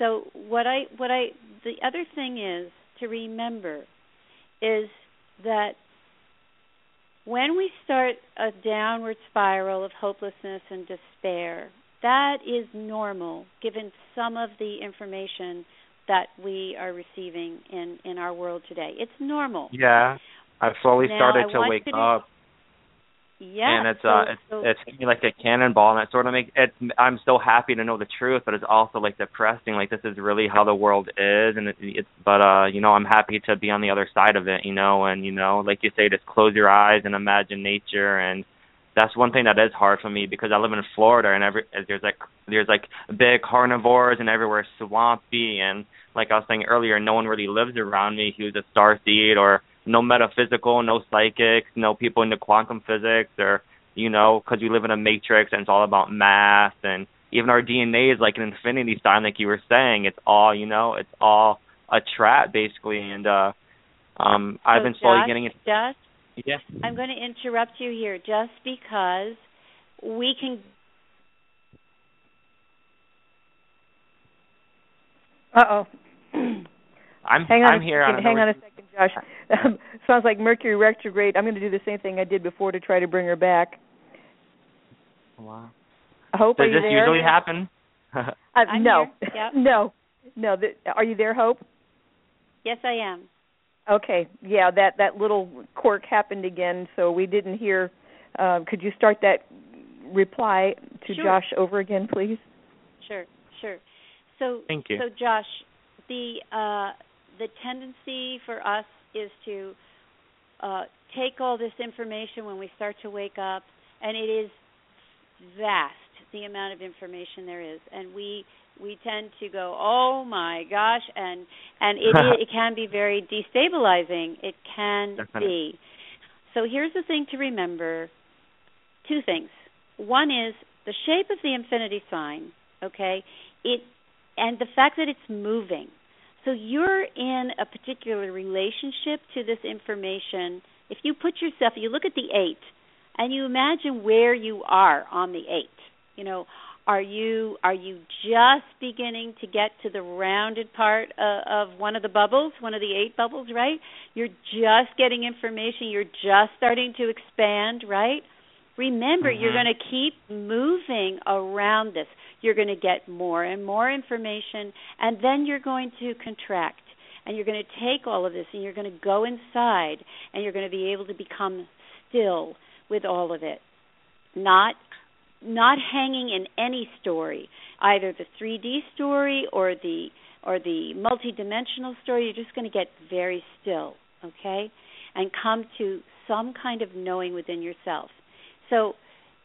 so what I what I the other thing is to remember is that when we start a downward spiral of hopelessness and despair, that is normal given some of the information that we are receiving in in our world today. It's normal. Yeah. I've slowly Now, started to wake to- up Yeah. and it's so, uh it's so, it's me like a cannonball and it sort of makes it's I'm so happy to know the truth but it's also like depressing like this is really how the world is and it, it's but uh you know I'm happy to be on the other side of it you know and you know like you say just close your eyes and imagine nature and that's one thing that is hard for me because I live in Florida and every there's like there's like big carnivores and everywhere swampy and like I was saying earlier no one really lives around me who's a star seed or no metaphysical, no psychics, no people into quantum physics, or you know, because we live in a matrix and it's all about math, and even our DNA is like an infinity sign, like you were saying. It's all you know, it's all a trap basically, and uh, um, I've been slowly Josh, getting it. Just Yeah. I'm going to interrupt you here just because we can Uh oh. (clears throat) I'm Hang on I'm a here second. on Hang on a second, Josh. Um, (laughs) sounds like Mercury retrograde. I'm going to do the same thing I did before to try to bring her back. Wow. Hope, Does this there? usually happen? (laughs) Uh, I'm no. (laughs) Yep. no. No. The, are you there, Hope? Yes, I am. Okay. Yeah, that that little quirk happened again, so we didn't hear. Uh, could you start that reply to Sure. Josh over again, please? Sure, sure. So, Thank you. so Josh, the uh, the tendency for us is to uh, take all this information when we start to wake up, and it is vast the amount of information there is, and we we tend to go, oh my gosh, and and it (laughs) it can be very destabilizing. It can Definitely. be. So here's the thing to remember: two things. One is the shape of the infinity sign. Okay, it and the fact that it's moving. So you're in a particular relationship to this information. If you put yourself, you look at the eight, and you imagine where you are on the eight. You know, are you are you just beginning to get to the rounded part uh, of one of the bubbles, one of the eight bubbles, right? You're just getting information. You're just starting to expand, right? Remember, you're Mhm. going to keep moving around this. You're going to get more and more information, and then you're going to contract. And you're going to take all of this and you're going to go inside and you're going to be able to become still with all of it. Not not hanging in any story, either the 3D story or the or the multidimensional story. You're just going to get very still, okay? And come to some kind of knowing within yourself. So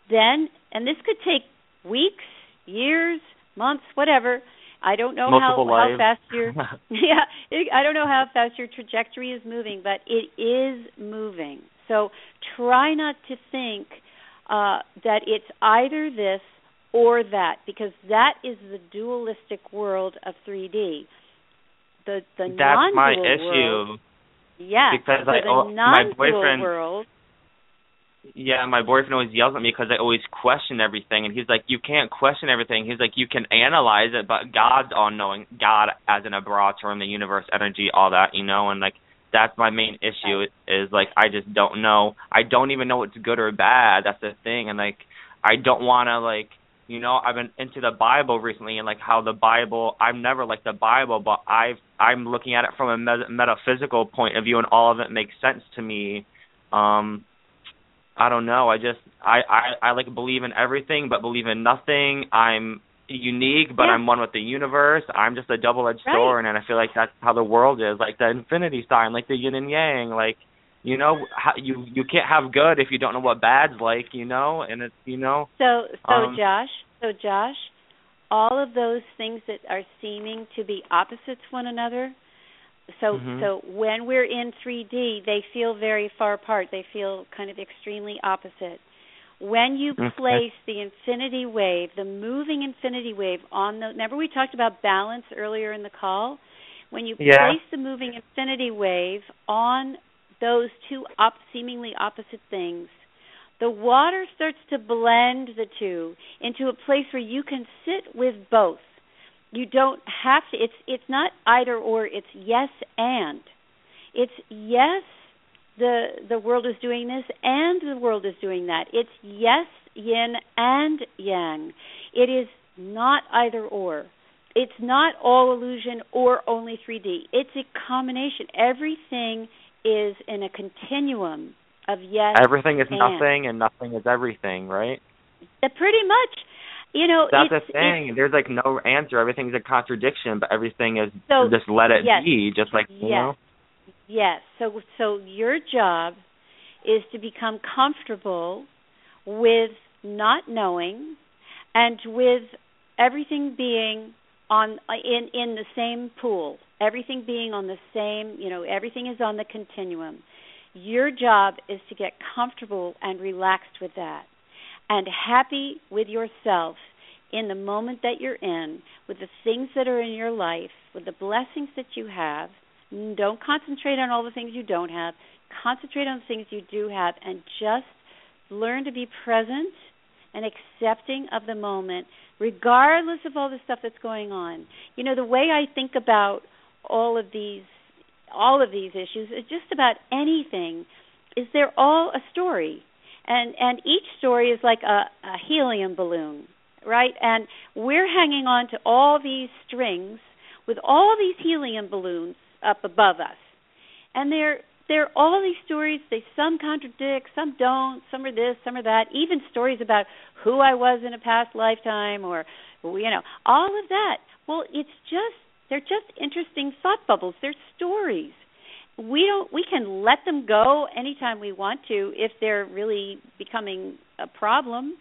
then, and this could take weeks, years, months, whatever. I don't know Multiple how, how fast your (laughs) yeah. It, I don't know how fast your trajectory is moving, but it is moving. So try not to think uh, that it's either this or that because that is the dualistic world of 3D. The the That's non-dual my world, issue. yeah. because so I- the oh, my non-dual boyfriend- world. Yeah, my boyfriend always yells at me because I always question everything, and he's like, "You can't question everything." He's like, "You can analyze it, but God's all knowing. God, as in a broad term, the universe, energy, all that, you know." And like, that's my main issue is like I just don't know. I don't even know what's good or bad. That's the thing, and like, I don't want to like, you know, I've been into the Bible recently, and like how the Bible. I've never liked the Bible, but I've I'm looking at it from a met- metaphysical point of view, and all of it makes sense to me. Um I don't know. I just I I I like believe in everything but believe in nothing. I'm unique but Yeah. I'm one with the universe. I'm just a double-edged Right. sword and I feel like that's how the world is. Like the infinity sign, like the yin and yang, like you know, how, you you can't have good if you don't know what bad's like, you know? And it's, you know, So so Um, Josh, so Josh, all of those things that are seeming to be opposites one another. So Mhm. so when we're in 3D, they feel very far apart. They feel kind of extremely opposite. When you Okay. place the infinity wave, the moving infinity wave on the remember we talked about balance earlier in the call? When you Yeah. place the moving infinity wave on those two op- seemingly opposite things, the water starts to blend the two into a place where you can sit with both. You don't have to it's it's not either or, it's yes and. It's yes the the world is doing this and the world is doing that. It's yes yin and yang. It is not either or. It's not all illusion or only 3D. It's a combination. Everything is in a continuum of yes everything is and. nothing and nothing is everything, right? Pretty much. You know, That's the thing. There's like no answer. Everything's a contradiction, but everything is So, just let it yes. be, just like you Yes. know. Yes. So so your job is to become comfortable with not knowing and with everything being on in in the same pool. Everything being on the same, you know, everything is on the continuum. Your job is to get comfortable and relaxed with that and happy with yourself in the moment that you're in, with the things that are in your life, with the blessings that you have. Don't concentrate on all the things you don't have. Concentrate on the things you do have and just learn to be present and accepting of the moment, regardless of all the stuff that's going on. You know, the way I think about all of these all of these issues is just about anything is they're all a story and and each story is like a, a helium balloon right? And we're hanging on to all these strings with all these helium balloons up above us. And they're they're all these stories they some contradict some don't some are this some are that even stories about who i was in a past lifetime or you know all of that. Well it's just they're just interesting thought bubbles. They're stories we don't we can let them go anytime we want to if they're really becoming a problem.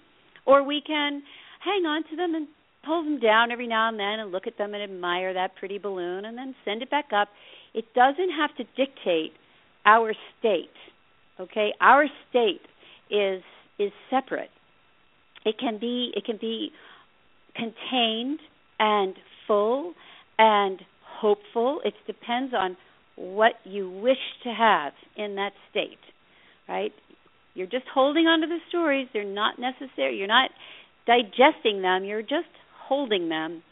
Or we can hang on to them and pull them down every now and then and look at them and admire that pretty balloon and then send it back up. It doesn't have to dictate our state okay? Our state is is separate. It can be it can be contained and full and hopeful. It depends on what you wish to have in that state right you're just holding on to the stories they're not necessary you're not digesting them you're just holding them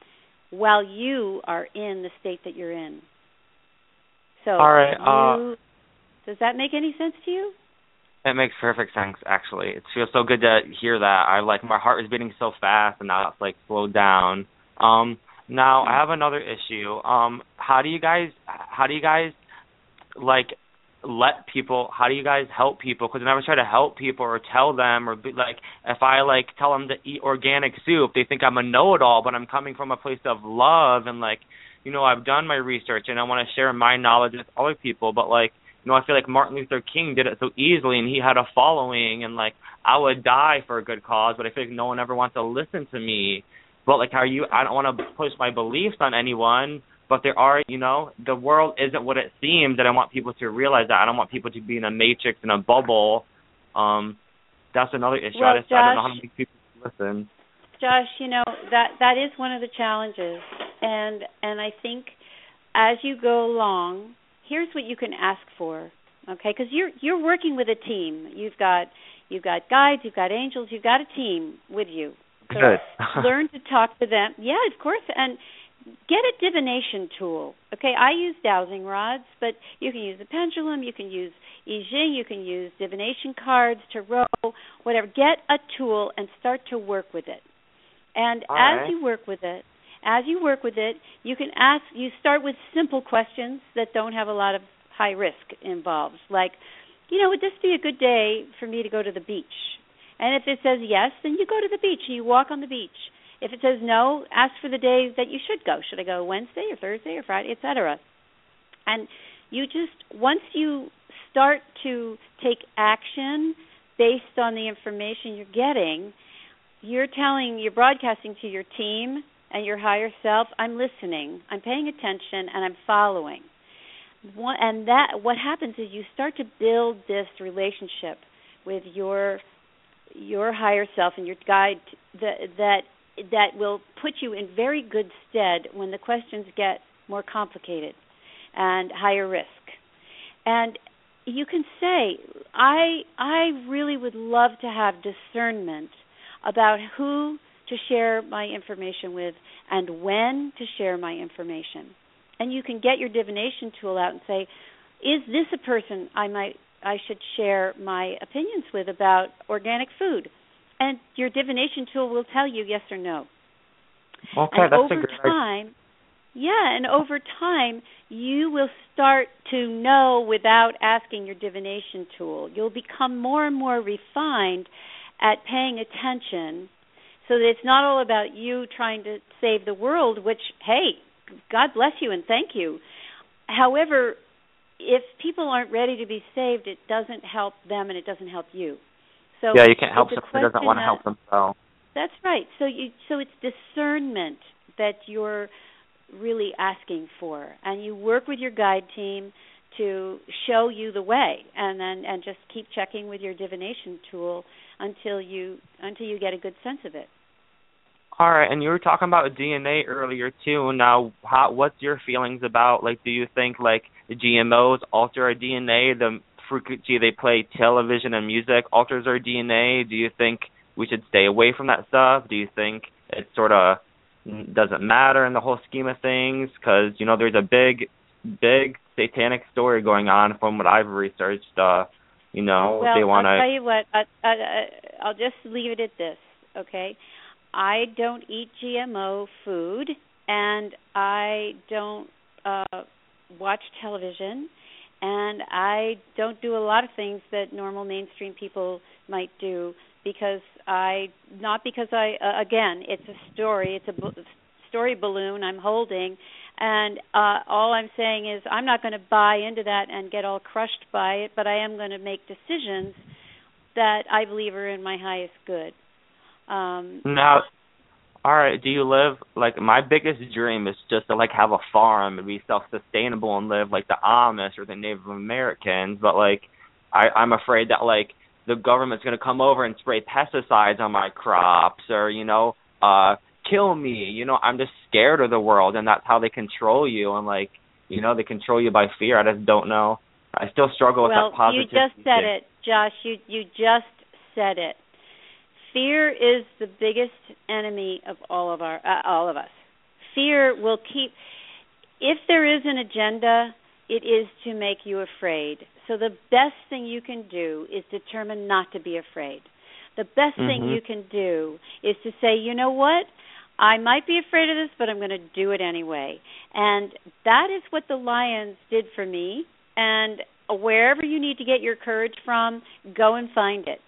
while you are in the state that you're in so All right, uh, does that make any sense to you It makes perfect sense, actually. It feels so good to hear that. I like my heart was beating so fast, and now it's like slowed down. Um, now I have another issue. Um, how do you guys? How do you guys like let people? How do you guys help people? Because I never try to help people or tell them or be like if I like tell them to eat organic soup, they think I'm a know-it-all, but I'm coming from a place of love and like you know I've done my research and I want to share my knowledge with other people, but like you know, I feel like Martin Luther King did it so easily and he had a following and like I would die for a good cause, but I feel like no one ever wants to listen to me. But like how are you I don't want to push my beliefs on anyone, but there are, you know, the world isn't what it seems, and I want people to realize that. I don't want people to be in a matrix in a bubble. Um, that's another issue. Well, I, just, Josh, I don't know how many people listen. Josh, you know that that is one of the challenges, and and I think as you go along, here's what you can ask for, okay? Because you're you're working with a team. You've got you've got guides, you've got angels, you've got a team with you. So Good. (laughs) learn to talk to them. Yeah, of course, and get a divination tool. Okay, I use dowsing rods, but you can use a pendulum, you can use I Ching, you can use divination cards, tarot, whatever. Get a tool and start to work with it. And All as right. you work with it, as you work with it, you can ask you start with simple questions that don't have a lot of high risk involved. Like, you know, would this be a good day for me to go to the beach? And if it says yes, then you go to the beach and you walk on the beach. If it says no, ask for the day that you should go. Should I go Wednesday or Thursday or Friday, etc. And you just once you start to take action based on the information you're getting, you're telling, you're broadcasting to your team and your higher self, I'm listening, I'm paying attention, and I'm following. And that what happens is you start to build this relationship with your your higher self and your guide that that that will put you in very good stead when the questions get more complicated and higher risk. And you can say, I I really would love to have discernment about who to share my information with and when to share my information. And you can get your divination tool out and say, is this a person I might I should share my opinions with about organic food? And your divination tool will tell you yes or no. Okay, and that's over a idea. time, yeah, and over time you will start to know without asking your divination tool. You'll become more and more refined at paying attention so that it's not all about you trying to save the world, which hey, God bless you and thank you. However, if people aren't ready to be saved, it doesn't help them and it doesn't help you. So yeah, you can't help someone who doesn't want to help themselves. that's right. So you so it's discernment that you're really asking for and you work with your guide team to show you the way and then and just keep checking with your divination tool until you until you get a good sense of it. All right, and you were talking about DNA earlier too. Now, how, what's your feelings about like? Do you think like the GMOs alter our DNA? The frequency they play television and music alters our DNA. Do you think we should stay away from that stuff? Do you think it sort of doesn't matter in the whole scheme of things? Because you know, there's a big, big satanic story going on from what I've researched. Uh, you know, well, they want to. I'll tell you what. I, I, I, I'll just leave it at this. Okay, I don't eat GMO food, and I don't uh, watch television, and I don't do a lot of things that normal mainstream people might do because I not because I uh, again it's a story it's a b- story balloon I'm holding and uh all I'm saying is I'm not going to buy into that and get all crushed by it but I am going to make decisions that I believe are in my highest good um Now, all right. Do you live like my biggest dream is just to like have a farm and be self-sustainable and live like the Amish or the Native Americans, but like I I'm afraid that like the government's going to come over and spray pesticides on my crops or you know uh kill me. You know, I'm just scared of the world and that's how they control you and like you know they control you by fear. I just don't know. I still struggle with well that positive. you just said it Josh you you just said it fear is the biggest enemy of all of our uh, all of us fear will keep if there is an agenda it is to make you afraid so the best thing you can do is determine not to be afraid the best thing Mhm. you can do is to say you know what I might be afraid of this, but I'm going to do it anyway. And that is what the Lions did for me. And wherever you need to get your courage from, go and find it.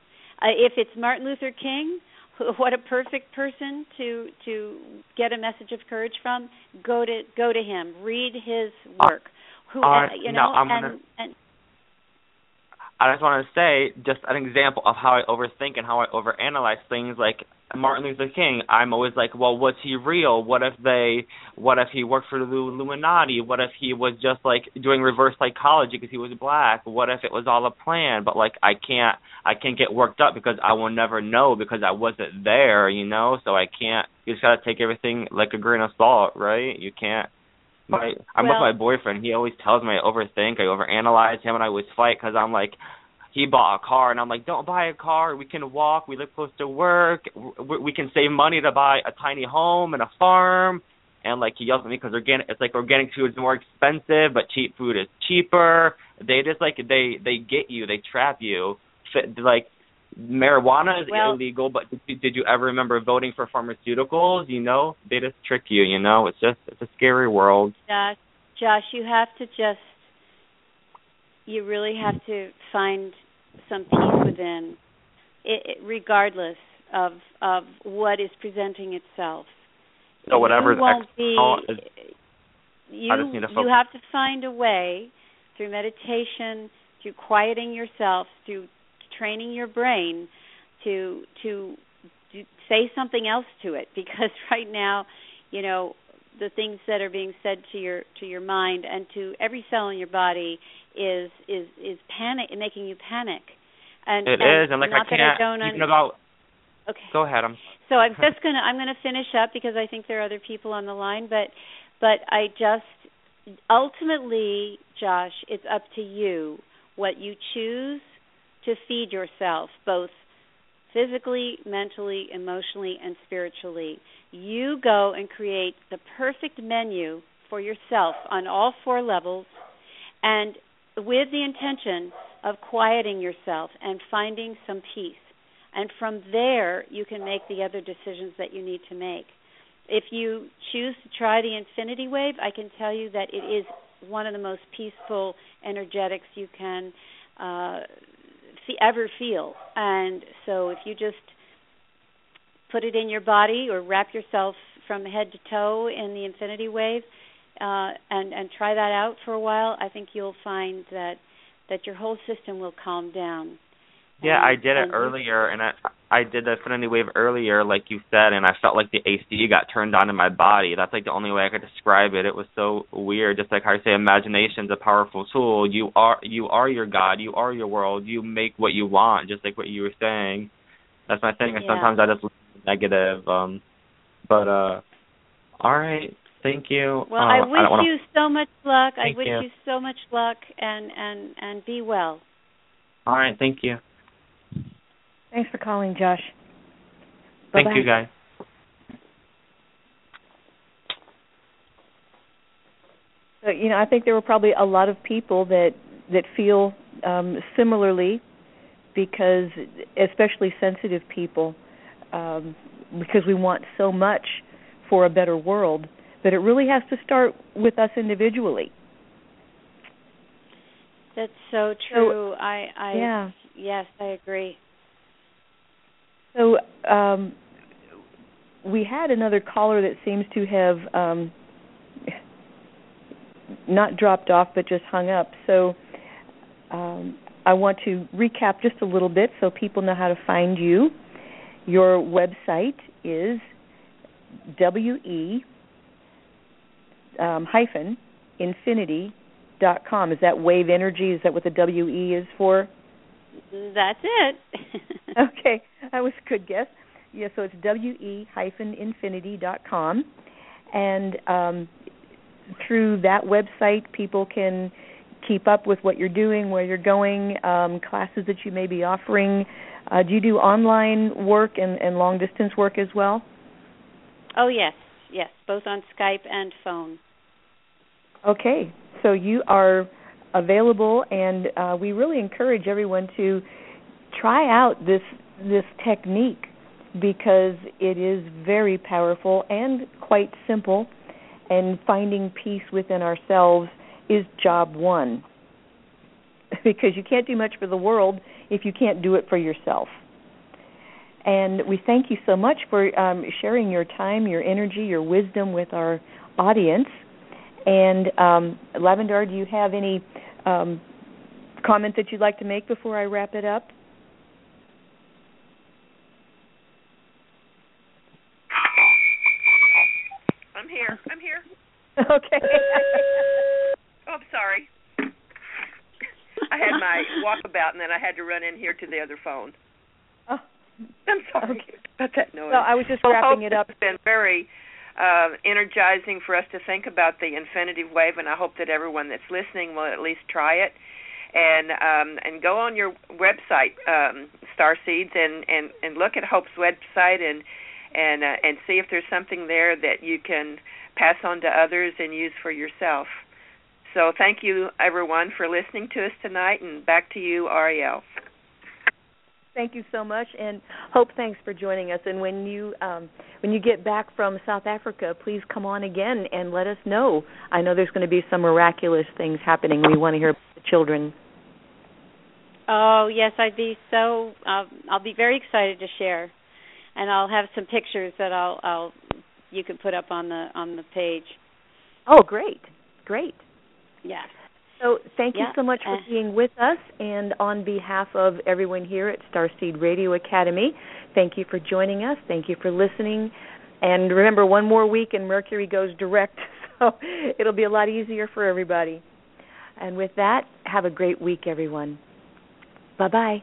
Uh, if it's Martin Luther King, (laughs) what a perfect person to to get a message of courage from. Go to go to him. Read his work. Who uh, you no, know I'm and gonna- and I just want to say just an example of how I overthink and how I overanalyze things. Like Martin Luther King, I'm always like, well, was he real? What if they, what if he worked for the Illuminati? What if he was just like doing reverse psychology because he was black? What if it was all a plan? But like, I can't, I can't get worked up because I will never know because I wasn't there, you know. So I can't. You just gotta take everything like a grain of salt, right? You can't. My, I'm well, with my boyfriend. He always tells me I overthink, I overanalyze him, and I always fight because I'm like, he bought a car and I'm like, don't buy a car. We can walk. We live close to work. We can save money to buy a tiny home and a farm. And like he yells at me because organic, it's like organic food is more expensive, but cheap food is cheaper. They just like they they get you, they trap you. Like marijuana is well, illegal, but did, did you ever remember voting for pharmaceuticals? You know, they just trick you. You know, it's just it's a scary world. Josh, Josh, you have to just you really have to find some peace within, it, it, regardless of of what is presenting itself. So whatever you won't be. You you have to find a way through meditation, through quieting yourself, through training your brain to to say something else to it (laughs) because right now, you know, the things that are being said to your to your mind and to every cell in your body is is is panic making you panic and it and is, and like I can't I don't even about. Okay. Go ahead. I'm. So I'm just gonna I'm gonna finish up because I think there are other people on the line, but but I just ultimately, Josh, it's up to you what you choose to feed yourself, both physically, mentally, emotionally, and spiritually. You go and create the perfect menu for yourself on all four levels, and with the intention of quieting yourself and finding some peace. And from there, you can make the other decisions that you need to make. If you choose to try the infinity wave, I can tell you that it is one of the most peaceful energetics you can uh, ever feel. And so, if you just put it in your body or wrap yourself from head to toe in the infinity wave, uh, and and try that out for a while, I think you'll find that that your whole system will calm down. Yeah, and, I did it earlier, and I I did the Infinity Wave earlier, like you said, and I felt like the AC got turned on in my body. That's like the only way I could describe it. It was so weird. Just like how I say, imagination's a powerful tool. You are you are your God. You are your world. You make what you want, just like what you were saying. That's my thing. And yeah. sometimes I just look negative. Um, but uh, all right. Thank you. Well, uh, I wish I wanna... you so much luck. Thank I wish you. you so much luck, and and and be well. All right. Thank you. Thanks for calling, Josh. Thank Bye-bye. you, guys. So, you know, I think there were probably a lot of people that that feel um, similarly, because especially sensitive people, um, because we want so much for a better world that it really has to start with us individually. That's so true. I I yeah. yes, I agree. So um, we had another caller that seems to have um, not dropped off, but just hung up. So um, I want to recap just a little bit so people know how to find you. Your website is we um, hyphen infinity dot com. Is that wave energy? Is that what the WE is for? That's it. (laughs) (laughs) okay, that was a good guess. Yeah, so it's we hyphen infinity dot com, and um, through that website, people can keep up with what you're doing, where you're going, um, classes that you may be offering. Uh, do you do online work and, and long distance work as well? Oh yes, yes, both on Skype and phone. Okay, so you are available, and uh, we really encourage everyone to try out this this technique because it is very powerful and quite simple. And finding peace within ourselves is job one. (laughs) because you can't do much for the world if you can't do it for yourself. And we thank you so much for um, sharing your time, your energy, your wisdom with our audience. And um, Lavendar, do you have any um, comment that you'd like to make before I wrap it up? I'm here. I'm here. (laughs) Okay. (laughs) oh, I'm sorry. I had my walkabout and then I had to run in here to the other phone. Oh. I'm sorry okay. about that noise. I was just wrapping it up. It's been very uh, energizing for us to think about the infinity wave, and I hope that everyone that's listening will at least try it. And um, and go on your website, um, Starseeds, and, and, and look at Hope's website and and uh, and see if there's something there that you can pass on to others and use for yourself. So thank you everyone for listening to us tonight, and back to you, Ariel. Thank you so much, and Hope, thanks for joining us. And when you um, when you get back from South Africa, please come on again and let us know. I know there's going to be some miraculous things happening. We want to hear about the children. Oh yes, I'd be so. Uh, I'll be very excited to share, and I'll have some pictures that I'll, I'll you can put up on the on the page. Oh, great, great. Yeah. So thank you Yeah, so much for uh, being with us, and on behalf of everyone here at Starseed Radio Academy, thank you for joining us. Thank you for listening. And remember, one more week and Mercury goes direct, (laughs) so it'll be a lot easier for everybody. And with that, have a great week, everyone. Bye bye.